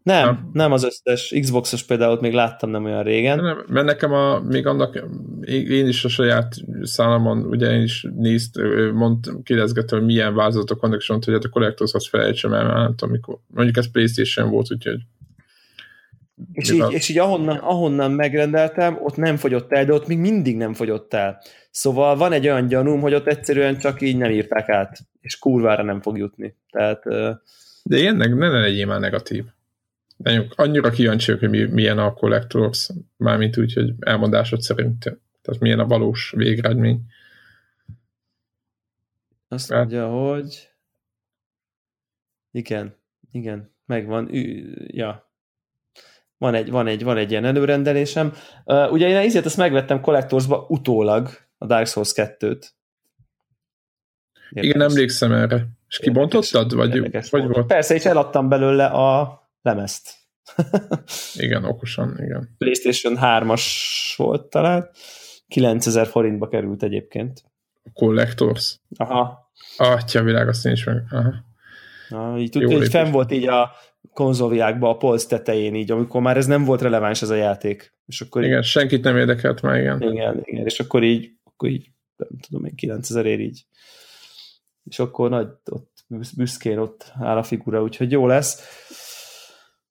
Nem, Nem. nem az összes. Xboxos például ott még láttam nem olyan régen. Nem, mert nekem a, még annak, én is a saját számomon, ugye én is nézt, mond, kérdezgettem, hogy milyen vázatok vannak, és mondta, hogy hát a Collectors azt felejtsem el, mert nem tudom, mikor. Mondjuk ez Playstation volt, úgyhogy És így, és így ahonnan, ahonnan megrendeltem, ott nem fogyott el, de ott még mindig nem fogyott el. Szóval van egy olyan gyanúm, hogy ott egyszerűen csak így nem írták át, és kurvára nem fog jutni. Tehát De ilyennek ne ne legyél már negatív. Nagyon, annyira kíváncsiak, hogy mi, milyen a Collectors, mármint úgy, hogy elmondásod szerint, tehát milyen a valós végeredmény. azt Hát- mondja, hogy igen, igen, megvan. Ü, ja. Van egy, van, egy, van egy ilyen előrendelésem. Uh, ugye én ezért ezt megvettem Collectorsba utólag, a Dark Souls 2-t. Igen, emlékszem erre. És kibontottad? Vagy, vagy volt. Persze, és eladtam belőle a lemezt. Igen, okosan, igen. PlayStation 3-as volt talán. 9000 forintba került egyébként. Collectors. Aha. Atya világ, azt én is meg. Aha. Na, így, tud, így fenn volt így a konzolviákban a polc tetején így, amikor már ez nem volt releváns ez a játék. És akkor Igen, senkit nem érdekelt már, igen. Így, igen, igen, és akkor így, akkor így nem tudom én, 9000 ér így. És akkor nagy, ott büsz- büszkén ott áll a figura, úgyhogy jó lesz.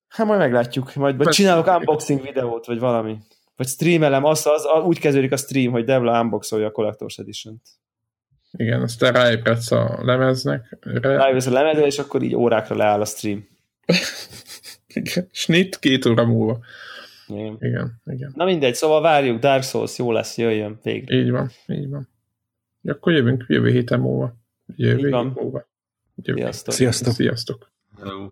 Hát majd meglátjuk, majd, Persze. csinálok unboxing videót, vagy valami. Vagy streamelem, az, az, az úgy kezdődik a stream, hogy Devla unboxolja a Collector's Edition-t. Igen, aztán ráébredsz a lemeznek. Re... Rájössz a lemezre, és akkor így órákra leáll a stream. Igen. Snit két óra múlva. Igen. Igen, igen. Na mindegy, szóval várjuk, Dark Souls, jó lesz, jöjjön végre. Így van, így van. Akkor jövünk jövő héten múlva. Jövő Így van. hét múlva. Jövő. Sziasztok. Sziasztok! Sziasztok. Hello.